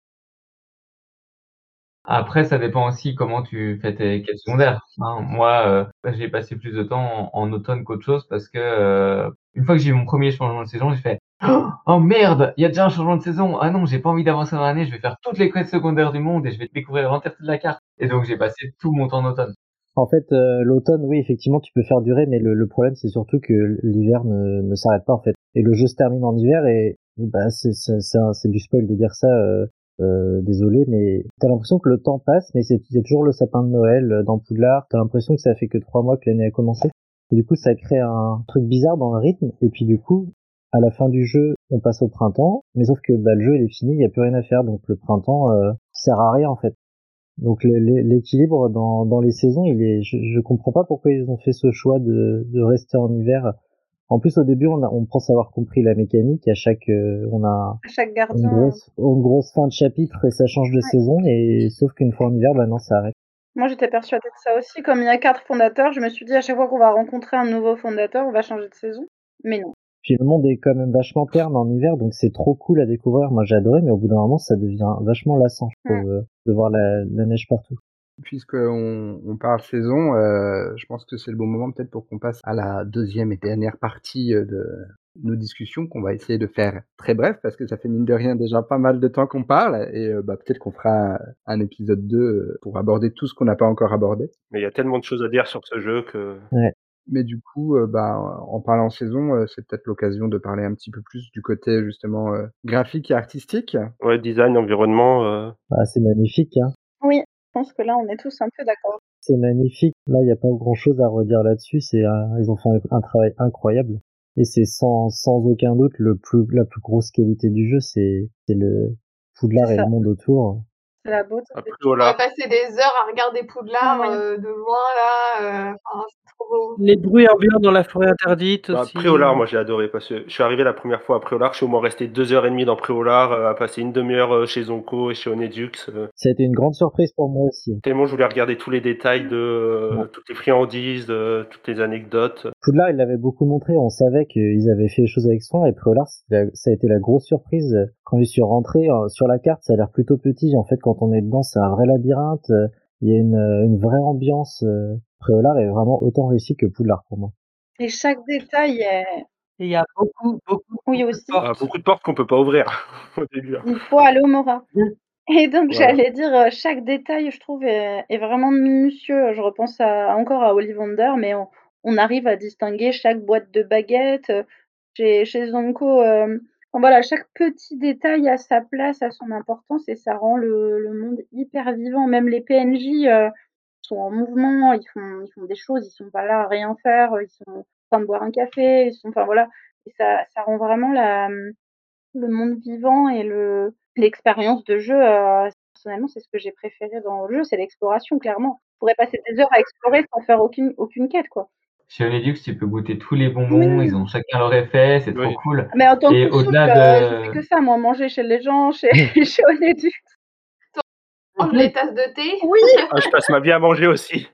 Après, ça dépend aussi comment tu fais tes quêtes secondaires. hein. Moi, j'ai passé plus de temps en, automne qu'autre chose parce que une fois que j'ai eu mon premier changement de saison, j'ai fait oh, oh merde, il y a déjà un changement de saison. Ah non, j'ai pas envie d'avancer dans l'année. Je vais faire toutes les quêtes secondaires du monde et je vais découvrir l'entièreté de la carte. Et donc j'ai passé tout mon temps en automne. En fait, euh, l'automne, oui, effectivement, tu peux faire durer, mais le, le problème, c'est surtout que l'hiver ne, s'arrête pas, en fait. Et le jeu se termine en hiver, et bah, c'est du spoil de dire ça, euh, euh, désolé, mais t'as l'impression que le temps passe, mais c'est toujours le sapin de Noël dans Poudlard, t'as l'impression que ça fait que trois mois que l'année a commencé. Et du coup, ça crée un truc bizarre dans le rythme, et puis du coup, à la fin du jeu, on passe au printemps, mais sauf que bah, le jeu, il est fini, il n'y a plus rien à faire, donc le printemps euh, sert à rien, en fait. Donc l'équilibre dans, dans les saisons, il est, je, je comprends pas pourquoi ils ont fait ce choix de, de rester en hiver. En plus, au début, on, a, on pense avoir compris la mécanique. À chaque, euh, on a À chaque une gardien. grosse, une grosse fin de chapitre et ça change de Ouais. saison. Et sauf qu'une fois en hiver, bah non, ça arrête. Moi, j'étais persuadée de ça aussi. Comme il y a quatre fondateurs, je me suis dit à chaque fois qu'on va rencontrer un nouveau fondateur, on va changer de saison. Mais non. Puis le monde est quand même vachement terne en hiver, donc c'est trop cool à découvrir. Moi, j'ai adoré, mais au bout d'un moment, ça devient vachement lassant, je trouve, euh, de voir la, la neige partout. Puisqu'on on parle saison, euh, je pense que c'est le bon moment peut-être pour qu'on passe à la deuxième et dernière partie euh, de nos discussions qu'on va essayer de faire très bref parce que ça fait mine de rien déjà pas mal de temps qu'on parle et euh, bah, peut-être qu'on fera un, épisode 2 euh, pour aborder tout ce qu'on n'a pas encore abordé. Mais il y a tellement de choses à dire sur ce jeu que. Mais du coup, euh, bah, en parlant saison, euh, c'est peut-être l'occasion de parler un petit peu plus du côté justement euh, graphique et artistique. Ouais, design, environnement. euh, Ah, c'est magnifique, hein. Oui, je pense que là, on est tous un peu d'accord. C'est magnifique. Là, il n'y a pas grand chose à redire là-dessus. C'est, un- ils ont fait un, un travail incroyable. Et c'est sans, sans aucun doute le plus, la plus grosse qualité du jeu. C'est, c'est le Poudlard et le monde autour. C'est la beauté. Après, On voilà. va passer des heures à regarder Poudlard Ah euh, de loin là. euh, enfin, c'est trop beau. Les bruits ambiants dans la forêt interdite Bah, aussi. Préolard, moi j'ai adoré parce que je suis arrivé la première fois à Préolard, je suis au moins resté deux heures et demie dans Préolard, euh, à passer une demi-heure euh, chez Zonko et chez Onedux. euh, Ça a été une grande surprise pour moi aussi. tellement je voulais regarder tous les détails de euh, Ouais. toutes les friandises, de toutes les anecdotes. Poudlard, il l'avait beaucoup montré. On savait qu'ils avaient fait les choses avec soin. Et Préolard, ça a été la grosse surprise. Quand je suis rentré sur la carte, ça a l'air plutôt petit. En fait, quand on est dedans, c'est un vrai labyrinthe. Euh, Il y a une, euh, une vraie ambiance. euh. Préolard est vraiment autant réussi que Poudlard pour moi. Et chaque détail est... Et il y a beaucoup, beaucoup, Oui, beaucoup de aussi. portes. Ah, beaucoup de portes qu'on peut pas ouvrir au début. hein. Il faut aller au Mora. Et donc, Voilà. j'allais dire, chaque détail, je trouve, est, est vraiment minutieux. Je repense à, encore à Ollivander, mais on, on arrive à distinguer chaque boîte de baguettes. Chez, chez Zonko, euh, voilà, chaque petit détail a sa place, a son importance, et ça rend le, monde hyper vivant. Même les PNJ euh, sont en mouvement, ils font, ils font des choses, ils sont pas là à rien faire, ils sont en train de boire un café, ils sont, enfin voilà, ça, ça rend vraiment la, le monde vivant et le l'expérience de jeu. euh, personnellement, c'est ce que j'ai préféré dans le jeu, c'est l'exploration, clairement. On pourrait passer des heures à explorer sans faire aucune aucune quête, quoi. Chez Onedux, tu peux goûter tous les bonbons, Oui. ils ont chacun leur effet, c'est trop Oui. cool. Mais en tant que au-delà euh, de- je fais que ça, moi, manger chez les gens, chez chez Onedux. Prendre les tasses de thé. Oui. Ah, je passe ma vie à manger aussi.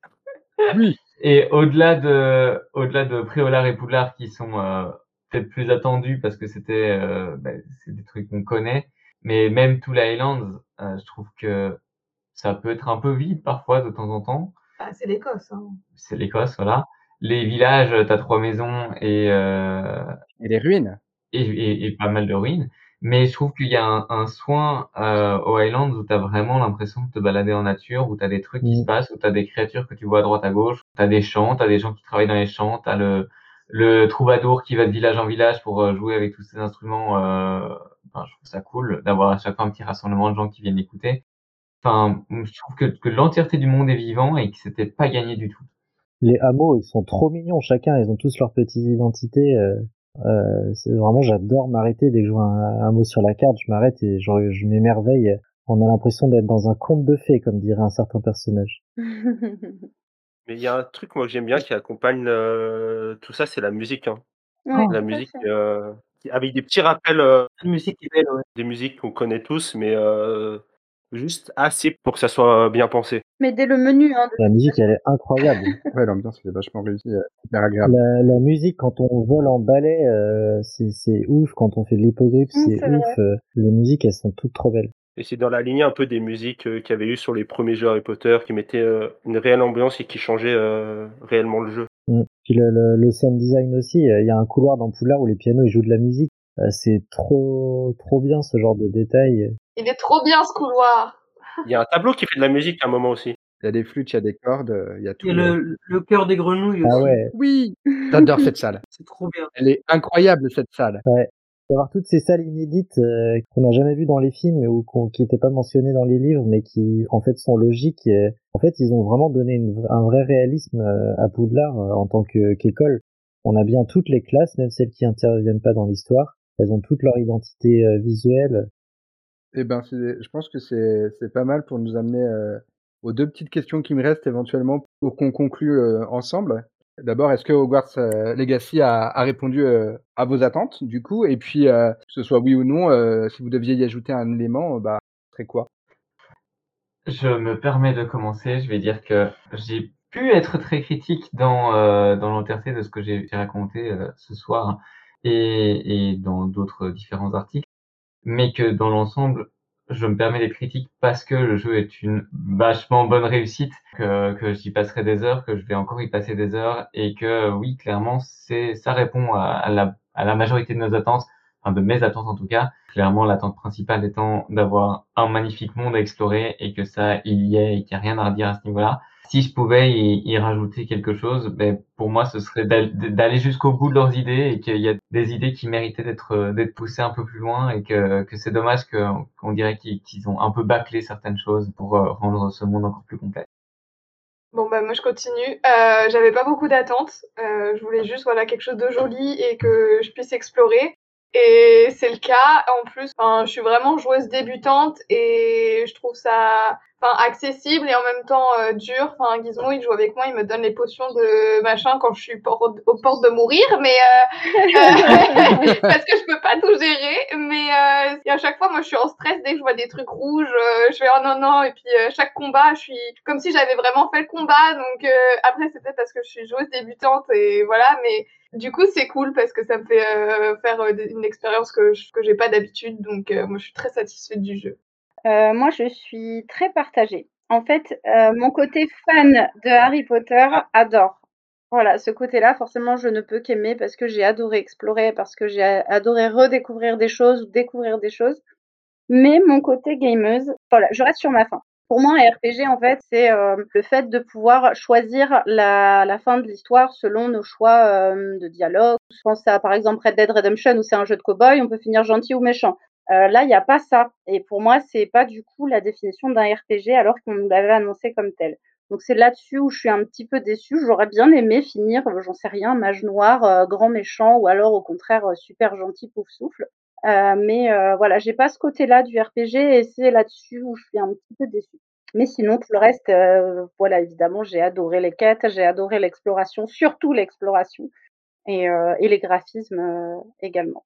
Oui. Et au-delà de, au-delà de Préolard et Poudlard qui sont euh, peut-être plus attendus parce que c'était, euh, ben, c'est des trucs qu'on connaît, mais même Two Islands, euh, je trouve que ça peut être un peu vide parfois de temps en temps. Ah, c'est l'Écosse. Hein. C'est l'Écosse, voilà. Les villages, t'as trois maisons et, euh, Et les ruines. et, et, et pas mal de ruines. Mais je trouve qu'il y a un, un soin euh, aux Highlands où tu as vraiment l'impression de te balader en nature, où tu as des trucs qui Mm. se passent, où tu as des créatures que tu vois à droite à gauche, tu as des champs, tu as des gens qui travaillent dans les champs, tu as le, le troubadour qui va de village en village pour euh, jouer avec tous ces instruments. Euh, enfin, je trouve ça cool d'avoir à chaque fois un petit rassemblement de gens qui viennent écouter. Enfin, je trouve que, que l'entièreté du monde est vivant et que c'était pas gagné du tout. Les hameaux, ils sont trop mignons chacun. Ils ont tous leur petite identité. euh, euh, c'est vraiment, j'adore m'arrêter dès que je vois un, un hameau sur la carte. Je m'arrête et je, je m'émerveille. On a l'impression d'être dans un conte de fées, comme dirait un certain personnage. Mais il y a un truc, moi, que j'aime bien qui accompagne, heu, tout ça, c'est la musique, hein. Ouais, La musique, heu, avec des petits rappels, heu La musique est belle, ouais. des musiques qu'on connaît tous, mais juste assez pour que ça soit bien pensé. Mais dès le menu, hein, de La musique, elle est incroyable. Ouais, l'ambiance, elle est vachement réussie, hyper agréable. La la musique quand on vole en balai, heu, c'est c'est ouf. Quand on fait de l'hippogriffe, Mmh, c'est c'est ouf, vrai. heu, les musiques, elles sont toutes trop belles. Et c'est dans la lignée un peu des musiques, heu, qu'il y avait eu sur les premiers jeux Harry Potter, qui mettaient, une réelle ambiance et qui changeaient, réellement le jeu. Mmh. Puis le le le sound design aussi, il y a un couloir dans Poudlard où les pianos, ils jouent de la musique. Heu, c'est trop trop bien ce genre de détails. Il est trop bien ce couloir. Il y a un tableau qui fait de la musique à un moment aussi. Il y a des flûtes, il y a des cordes, il y a tout, Il y a le le chœur des grenouilles Ah aussi. ouais. Oui! J'adore cette salle. C'est trop bien. Elle est incroyable cette salle. Ouais. D'avoir toutes ces salles inédites, heu, qu'on n'a jamais vues dans les films ou qu'on qui étaient pas mentionnées dans les livres, mais qui, en fait, sont logiques et en fait, ils ont vraiment donné une un vrai réalisme, heu, à Poudlard, heu, en tant que qu'école. On a bien toutes les classes, même celles qui interviennent pas dans l'histoire. Elles ont toutes leur identité, heu, visuelle. Et ben, je pense que c'est c'est pas mal pour nous amener, heu, aux 2 petites questions qui me restent éventuellement pour qu'on conclue, heu, ensemble. D'abord, est-ce que Hogwarts, Legacy a a répondu, à vos attentes, du coup? Et puis, que ce soit oui ou non, si vous deviez y ajouter un élément, bah, ce serait quoi? Je me permets de commencer. Je vais dire que j'ai pu être très critique dans, heu, dans l'entièreté de ce que j'ai raconté, ce soir et dans d'autres différents articles. Mais que dans l'ensemble, je me permets d'être critique parce que le jeu est une vachement bonne réussite, que que j'y passerai des heures, que je vais encore y passer des heures et que oui, clairement, c'est ça répond à la majorité de nos attentes, enfin de mes attentes en tout cas. Clairement, l'attente principale étant d'avoir un magnifique monde à explorer et que ça, il y est et qu'il y a rien à redire à ce niveau-là. Si je pouvais y rajouter quelque chose, beh, pour moi, ce serait d'al d'aller jusqu'au bout de leurs idées et qu'il y a des idées qui méritaient d'être, heu, d'être poussées un peu plus loin et que que c'est dommage qu'on dirait qu'ils ont un peu bâclé certaines choses pour, heu, rendre ce monde encore plus complet. Bon, bah, moi je continue. Heu, j'avais pas beaucoup d'attentes. Heu, je voulais juste, voilà, quelque chose de joli et que je puisse explorer et c'est le cas. En plus, enfin, je suis vraiment joueuse débutante et je trouve ça, enfin, accessible et en même temps, heu, dur. Enfin, Gizmo, il joue avec moi, il me donne les potions de machin quand je suis por aux portes de mourir, mais heu, heu, parce que je peux pas tout gérer. Heu, et à chaque fois, moi, je suis en stress dès que je vois des trucs rouges, heu, je fais: «Oh non, non» et puis, heu, chaque combat, je suis comme si j'avais vraiment fait le combat. Donc heu, après, c'est peut-être parce que je suis joueuse débutante et voilà, mais du coup, c'est cool parce que ça me fait, faire, une expérience que j que j'ai pas d'habitude. Donc moi, je suis très satisfaite du jeu. Moi, je suis très partagée. En fait, mon côté fan de Harry Potter adore. Voilà, ce côté-là, forcément, je ne peux qu'aimer parce que j'ai adoré explorer, parce que j'ai adoré redécouvrir des choses, découvrir des choses. Mais mon côté gameuse, voilà, je reste sur ma faim. Pour moi, un RPG, en fait, c'est, heu, le fait de pouvoir choisir la fin de l'histoire selon nos choix, hem, de dialogue. Je pense à, par exemple, Red Dead Redemption où c'est un jeu de cow-boy, on peut finir gentil ou méchant. Heu, là, il y a pas ça et pour moi, c'est pas du coup la définition d'un RPG alors qu'on nous l'avait annoncé comme tel. Donc c'est là-dessus où je suis un petit peu déçue. J'aurais bien aimé finir, heu, j'en sais rien, mage noir, heu, grand méchant ou alors au contraire, heu, super gentil pouf souffle. Mais heu, voilà, j'ai pas ce côté-là du RPG et c'est là-dessus où je suis un petit peu déçue. Mais sinon, tout le reste, voilà, évidemment, j'ai adoré les quêtes, j'ai adoré l'exploration, surtout l'exploration et et les graphismes, également.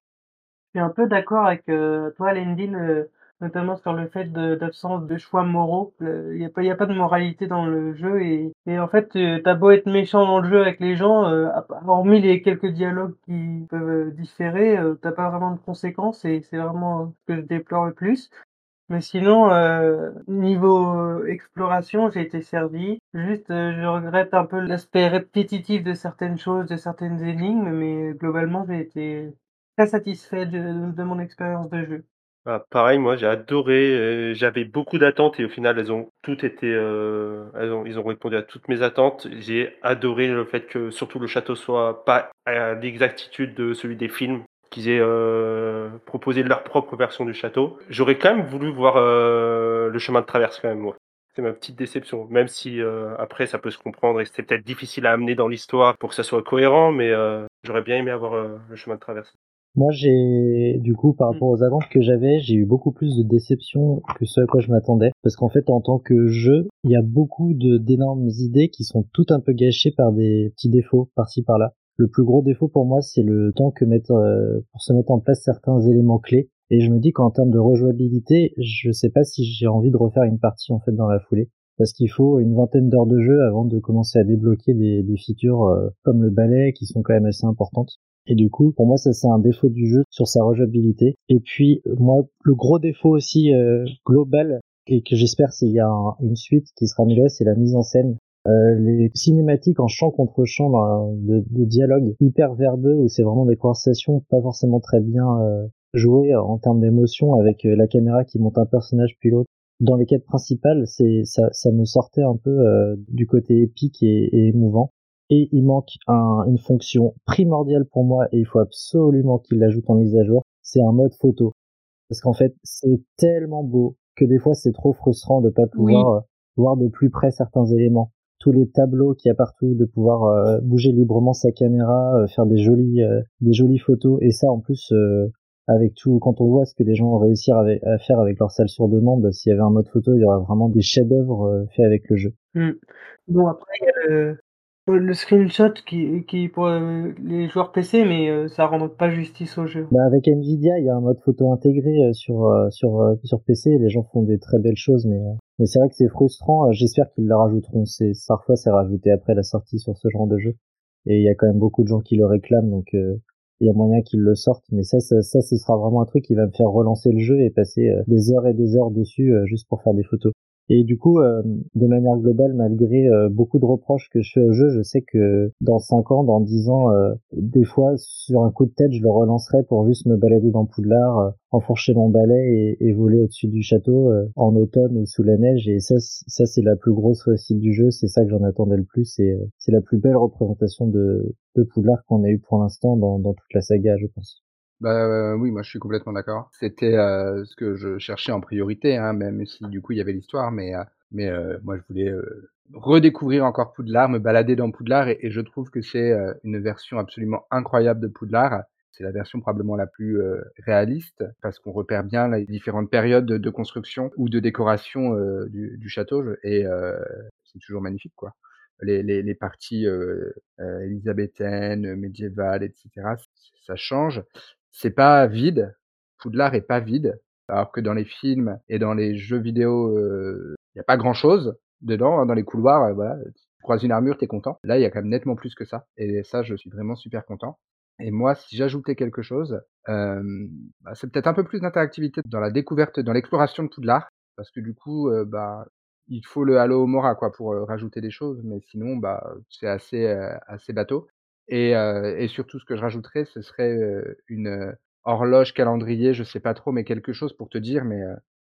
Je suis un peu d'accord avec, toi, Lendil, heu, notamment sur le fait d'absence de choix moraux. Il y a pas y a pas de moralité dans le jeu et et en fait, heu, tu as beau être méchant dans le jeu avec les gens, part hormis les quelques dialogues qui peuvent, heu, différer, heu, tu as pas vraiment de conséquences et c'est vraiment ce que je déplore le plus. Mais sinon, heu, niveau, exploration, j'ai été servi. Juste, je regrette un peu l'aspect répétitif de certaines choses, de certaines énigmes, mais globalement, j'ai été très satisfait de de mon expérience de jeu. Bah, pareil, moi, j'ai adoré, heu, j'avais beaucoup d'attentes et au final, elles ont toutes été, heu, elles ont ils ont répondu à toutes mes attentes. J'ai adoré le fait que surtout le château soit pas à l'exactitude de celui des films, qu'ils aient, heu, proposé leur propre version du château. J'aurais quand même voulu voir, heu, le chemin de traverse quand même, moi. C'est ma petite déception, même si, heu, après ça peut se comprendre et c'était peut-être difficile à amener dans l'histoire pour que ça soit cohérent, mais heu, j'aurais bien aimé avoir, le chemin de traverse. Moi, j'ai, du coup, par rapport aux attentes que j'avais, j'ai eu beaucoup plus de déception que ce à quoi je m'attendais. Parce qu'en fait, en tant que jeu, il y a beaucoup de, d'énormes idées qui sont toutes un peu gâchées par des petits défauts par-ci par-là. Le plus gros défaut pour moi, c'est le temps que mettre, euh, pour se mettre en place certains éléments clés. Et je me dis qu'en termes de rejouabilité, je sais pas si j'ai envie de refaire une partie, en fait, dans la foulée parce qu'il faut une vingtaine d'heures de jeu avant de commencer à débloquer des, des features euh, comme le balai qui sont quand même assez importantes. Et du coup, pour moi, ça c'est un défaut du jeu sur sa rejouabilité. Et puis, moi, le gros défaut aussi euh, global et que j'espère s'il y a une suite qui sera améliorée, c'est la mise en scène. Euh, les cinématiques en champ contre champ de, de, dialogue hyper verbeux où c'est vraiment des conversations pas forcément très bien euh, jouées en termes d'émotion avec la caméra qui monte un personnage puis l'autre dans les quêtes principales, c'est ça, ça me sortait un peu euh, du côté épique et, émouvant. Et il manque un, une fonction primordiale pour moi et il faut absolument qu'il l'ajoute en mise à jour. C'est un mode photo, parce qu'en fait c'est tellement beau que des fois c'est trop frustrant de pas pouvoir euh, voir de plus près certains éléments. Tous les tableaux qu'il y a partout, de pouvoir euh, bouger librement sa caméra, faire des jolies des jolies photos et ça en plus avec tout, quand on voit ce que les gens ont réussi à, faire avec leur salle sur demande, s'il y avait un mode photo, il y aurait vraiment des chefs-d'œuvre euh, faits avec le jeu. Mmh. Bon, après, il le, screenshot qui, qui pour euh, les joueurs PC, mais euh, ça rend pas justice au jeu. Bah avec Nvidia, il y a un mode photo intégré sur sur sur PC. Les gens font des très belles choses, mais mais c'est vrai que c'est frustrant. J'espère qu'ils le rajouteront. C'est parfois c'est rajouté après la sortie sur ce genre de jeu. Et il y a quand même beaucoup de gens qui le réclament, donc il y a moyen qu'ils le sortent, mais ça, ça, ça, ce sera vraiment un truc qui va me faire relancer le jeu et passer euh, des heures et des heures dessus euh, juste pour faire des photos. Et du coup, euh, de manière globale, malgré euh, beaucoup de reproches que je fais au jeu, je sais que dans 5 ans, dans 10 ans, euh, des fois, sur un coup de tête, je le relancerai pour juste me balader dans Poudlard, enfourcher mon balai et, et voler au-dessus du château en automne ou sous la neige. Et ça, ça c'est la plus grosse réussite du jeu. C'est ça que j'en attendais le plus. Et c'est la plus belle représentation de, de Poudlard qu'on a eu pour l'instant dans toute la saga, je pense. Bah, oui, moi je suis complètement d'accord. C'était, euh, ce que je cherchais en priorité, hein, même si du coup il y avait l'histoire, mais heu, mais heu, moi je voulais, heu, redécouvrir encore Poudlard, me balader dans Poudlard et je trouve que c'est, heu, une version absolument incroyable de Poudlard. C'est la version probablement la plus, réaliste parce qu'on repère bien les différentes périodes de construction ou de décoration, du du château et c'est toujours magnifique, quoi. Les les les parties, heu heu, élisabéthaines, médiévales et cetera, ça change c'est pas vide, Poudlard est pas vide, alors que dans les films et dans les jeux vidéo, il y a pas grand chose dedans, hein, dans les couloirs, voilà, tu croises une armure, tu es content. Là, il y a quand même nettement plus que ça et ça, je suis vraiment super content et moi, si j'ajoutais quelque chose, bah, c'est peut-être un peu plus d'interactivité dans la découverte, dans l'exploration de Poudlard parce que du coup, bah, il faut le Halo Mora quoi pour, rajouter des choses, mais sinon, bah, c'est assez, assez bateau. Et heu et surtout ce que je rajouterais, ce serait, heu, une, heu, horloge, calendrier, je sais pas trop, mais quelque chose pour te dire: «Mais,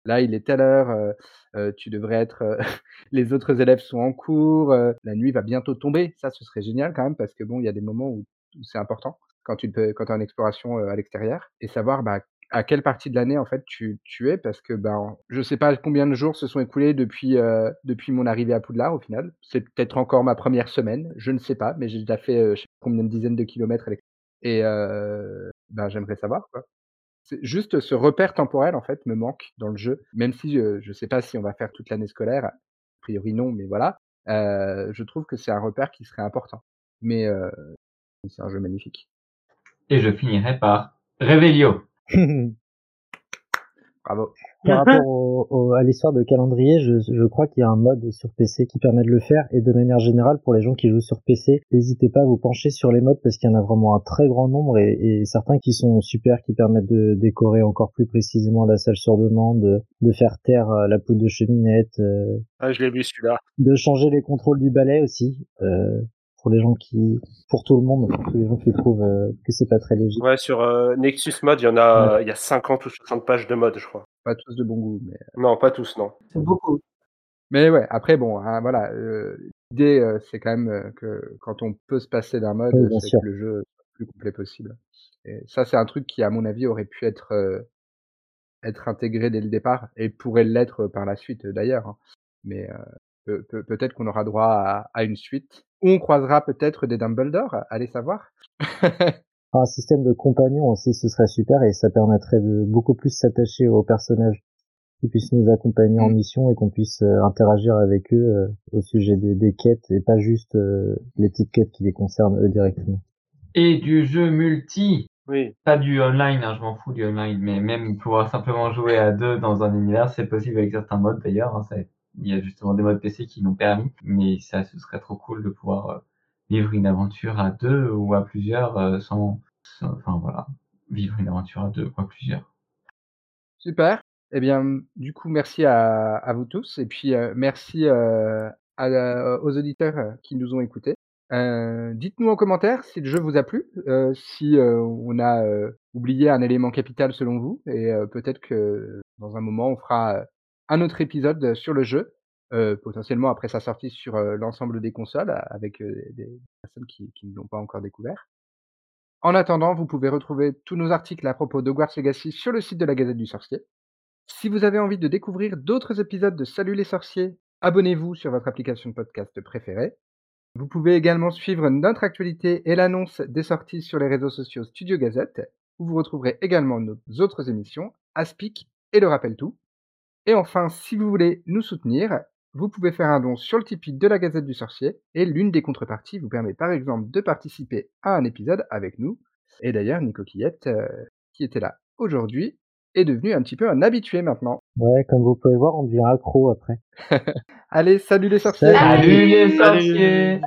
là, il est telle heure, heu heu, tu devrais être, les autres élèves sont en cours, la nuit va bientôt tomber». Ça, ce serait génial quand même parce que bon, il y a des moments où c'est important quand tu peux quand en exploration, à l'extérieur et savoir, bah, à quelle partie de l'année en fait tu tu es? Parce que, ben, je sais pas combien de jours se sont écoulés depuis, heu, depuis mon arrivée à Poudlard au final. C'est peut-être encore ma première semaine, je ne sais pas, mais j'ai déjà fait, heu, je sais pas combien de dizaines de kilomètres avec et heu, ben, j'aimerais savoir quoi. Juste ce repère temporel en fait me manque dans le jeu, même si, heu, je sais pas si on va faire toute l'année scolaire, a priori non, mais voilà. Heu, je trouve que c'est un repère qui serait important. Mais heu, c'est un jeu magnifique. Et je finirai par Revelio. Bravo. Par rapport au, à l'histoire de calendrier, je, je crois qu'il y a un mode sur PC qui permet de le faire et de manière générale pour les gens qui jouent sur PC, n'hésitez pas à vous pencher sur les modes parce qu'il y en a vraiment un très grand nombre et, et, certains qui sont super qui permettent de décorer encore plus précisément la salle sur demande, de, faire taire euh, la poudre de cheminette. Euh, ah, je l'ai vu celui-là. De changer les contrôles du balai aussi. Euh, pour les gens qui, pour tout le monde, pour tous les gens qui trouvent euh, que c'est pas très logique. Ouais, sur euh, Nexus Mod, il y en a, il y a 50 ou 60 pages de mode, je crois. Pas tous de bon goût, mais. Euh non, pas tous, non. C'est beaucoup. Mais ouais, après bon, hein, voilà, l'idée c'est quand même que quand on peut se passer d'un mode, c'est que le jeu soit le plus complet possible. Et ça, c'est un truc qui, à mon avis, aurait pu être être intégré dès le départ et pourrait l'être par la suite d'ailleurs. Hein. Mais peut-être qu'on aura droit à, à, une suite. On croisera peut-être des Dumbledore, allez savoir. un système de compagnon aussi, ce serait super et ça permettrait de beaucoup plus s'attacher aux personnages qui puissent nous accompagner en Mm. mission et qu'on puisse euh, interagir avec eux euh, au sujet des, des quêtes et pas juste euh, les petites quêtes qui les concernent eux directement. Et du jeu multi, Oui. pas du online, hein, je m'en fous du online, mais même pouvoir simplement jouer à deux dans un univers, c'est possible avec certains modes d'ailleurs. hein, ça- il y a justement des modes PC qui l'ont permis, mais ça, ce serait trop cool de pouvoir euh, vivre une aventure à deux ou à plusieurs euh, sans, enfin voilà, vivre une aventure à deux ou à plusieurs. Super. Eh bien, du coup, merci à, vous tous et puis euh, merci aux auditeurs qui nous ont écoutés. Dites-nous en commentaire si le jeu vous a plu, si on a oublié un élément capital selon vous, et peut-être que dans un moment on fera un autre épisode sur le jeu, potentiellement après sa sortie sur l'ensemble des consoles, avec des personnes qui, ne l'ont pas encore découvert. En attendant, vous pouvez retrouver tous nos articles à propos d'Hogwarts Legacy sur le site de la Gazette du Sorcier. Si vous avez envie de découvrir d'autres épisodes de Salut les sorciers, abonnez-vous sur votre application de podcast préférée. Vous pouvez également suivre notre actualité et l'annonce des sorties sur les réseaux sociaux Studio Gazette, où vous retrouverez également nos autres émissions, Aspic et Le Rappel Tout. Et enfin, si vous voulez nous soutenir, vous pouvez faire un don sur le Tipeee de la Gazette du Sorcier, et l'une des contreparties vous permet par exemple de participer à un épisode avec nous. Et d'ailleurs, Nico Quillette, euh, qui était là aujourd'hui, est devenu un petit peu un habitué maintenant. Ouais, comme vous pouvez voir, on devient accro après. Allez, salut les sorciers Salut. Salut les Salut. sorciers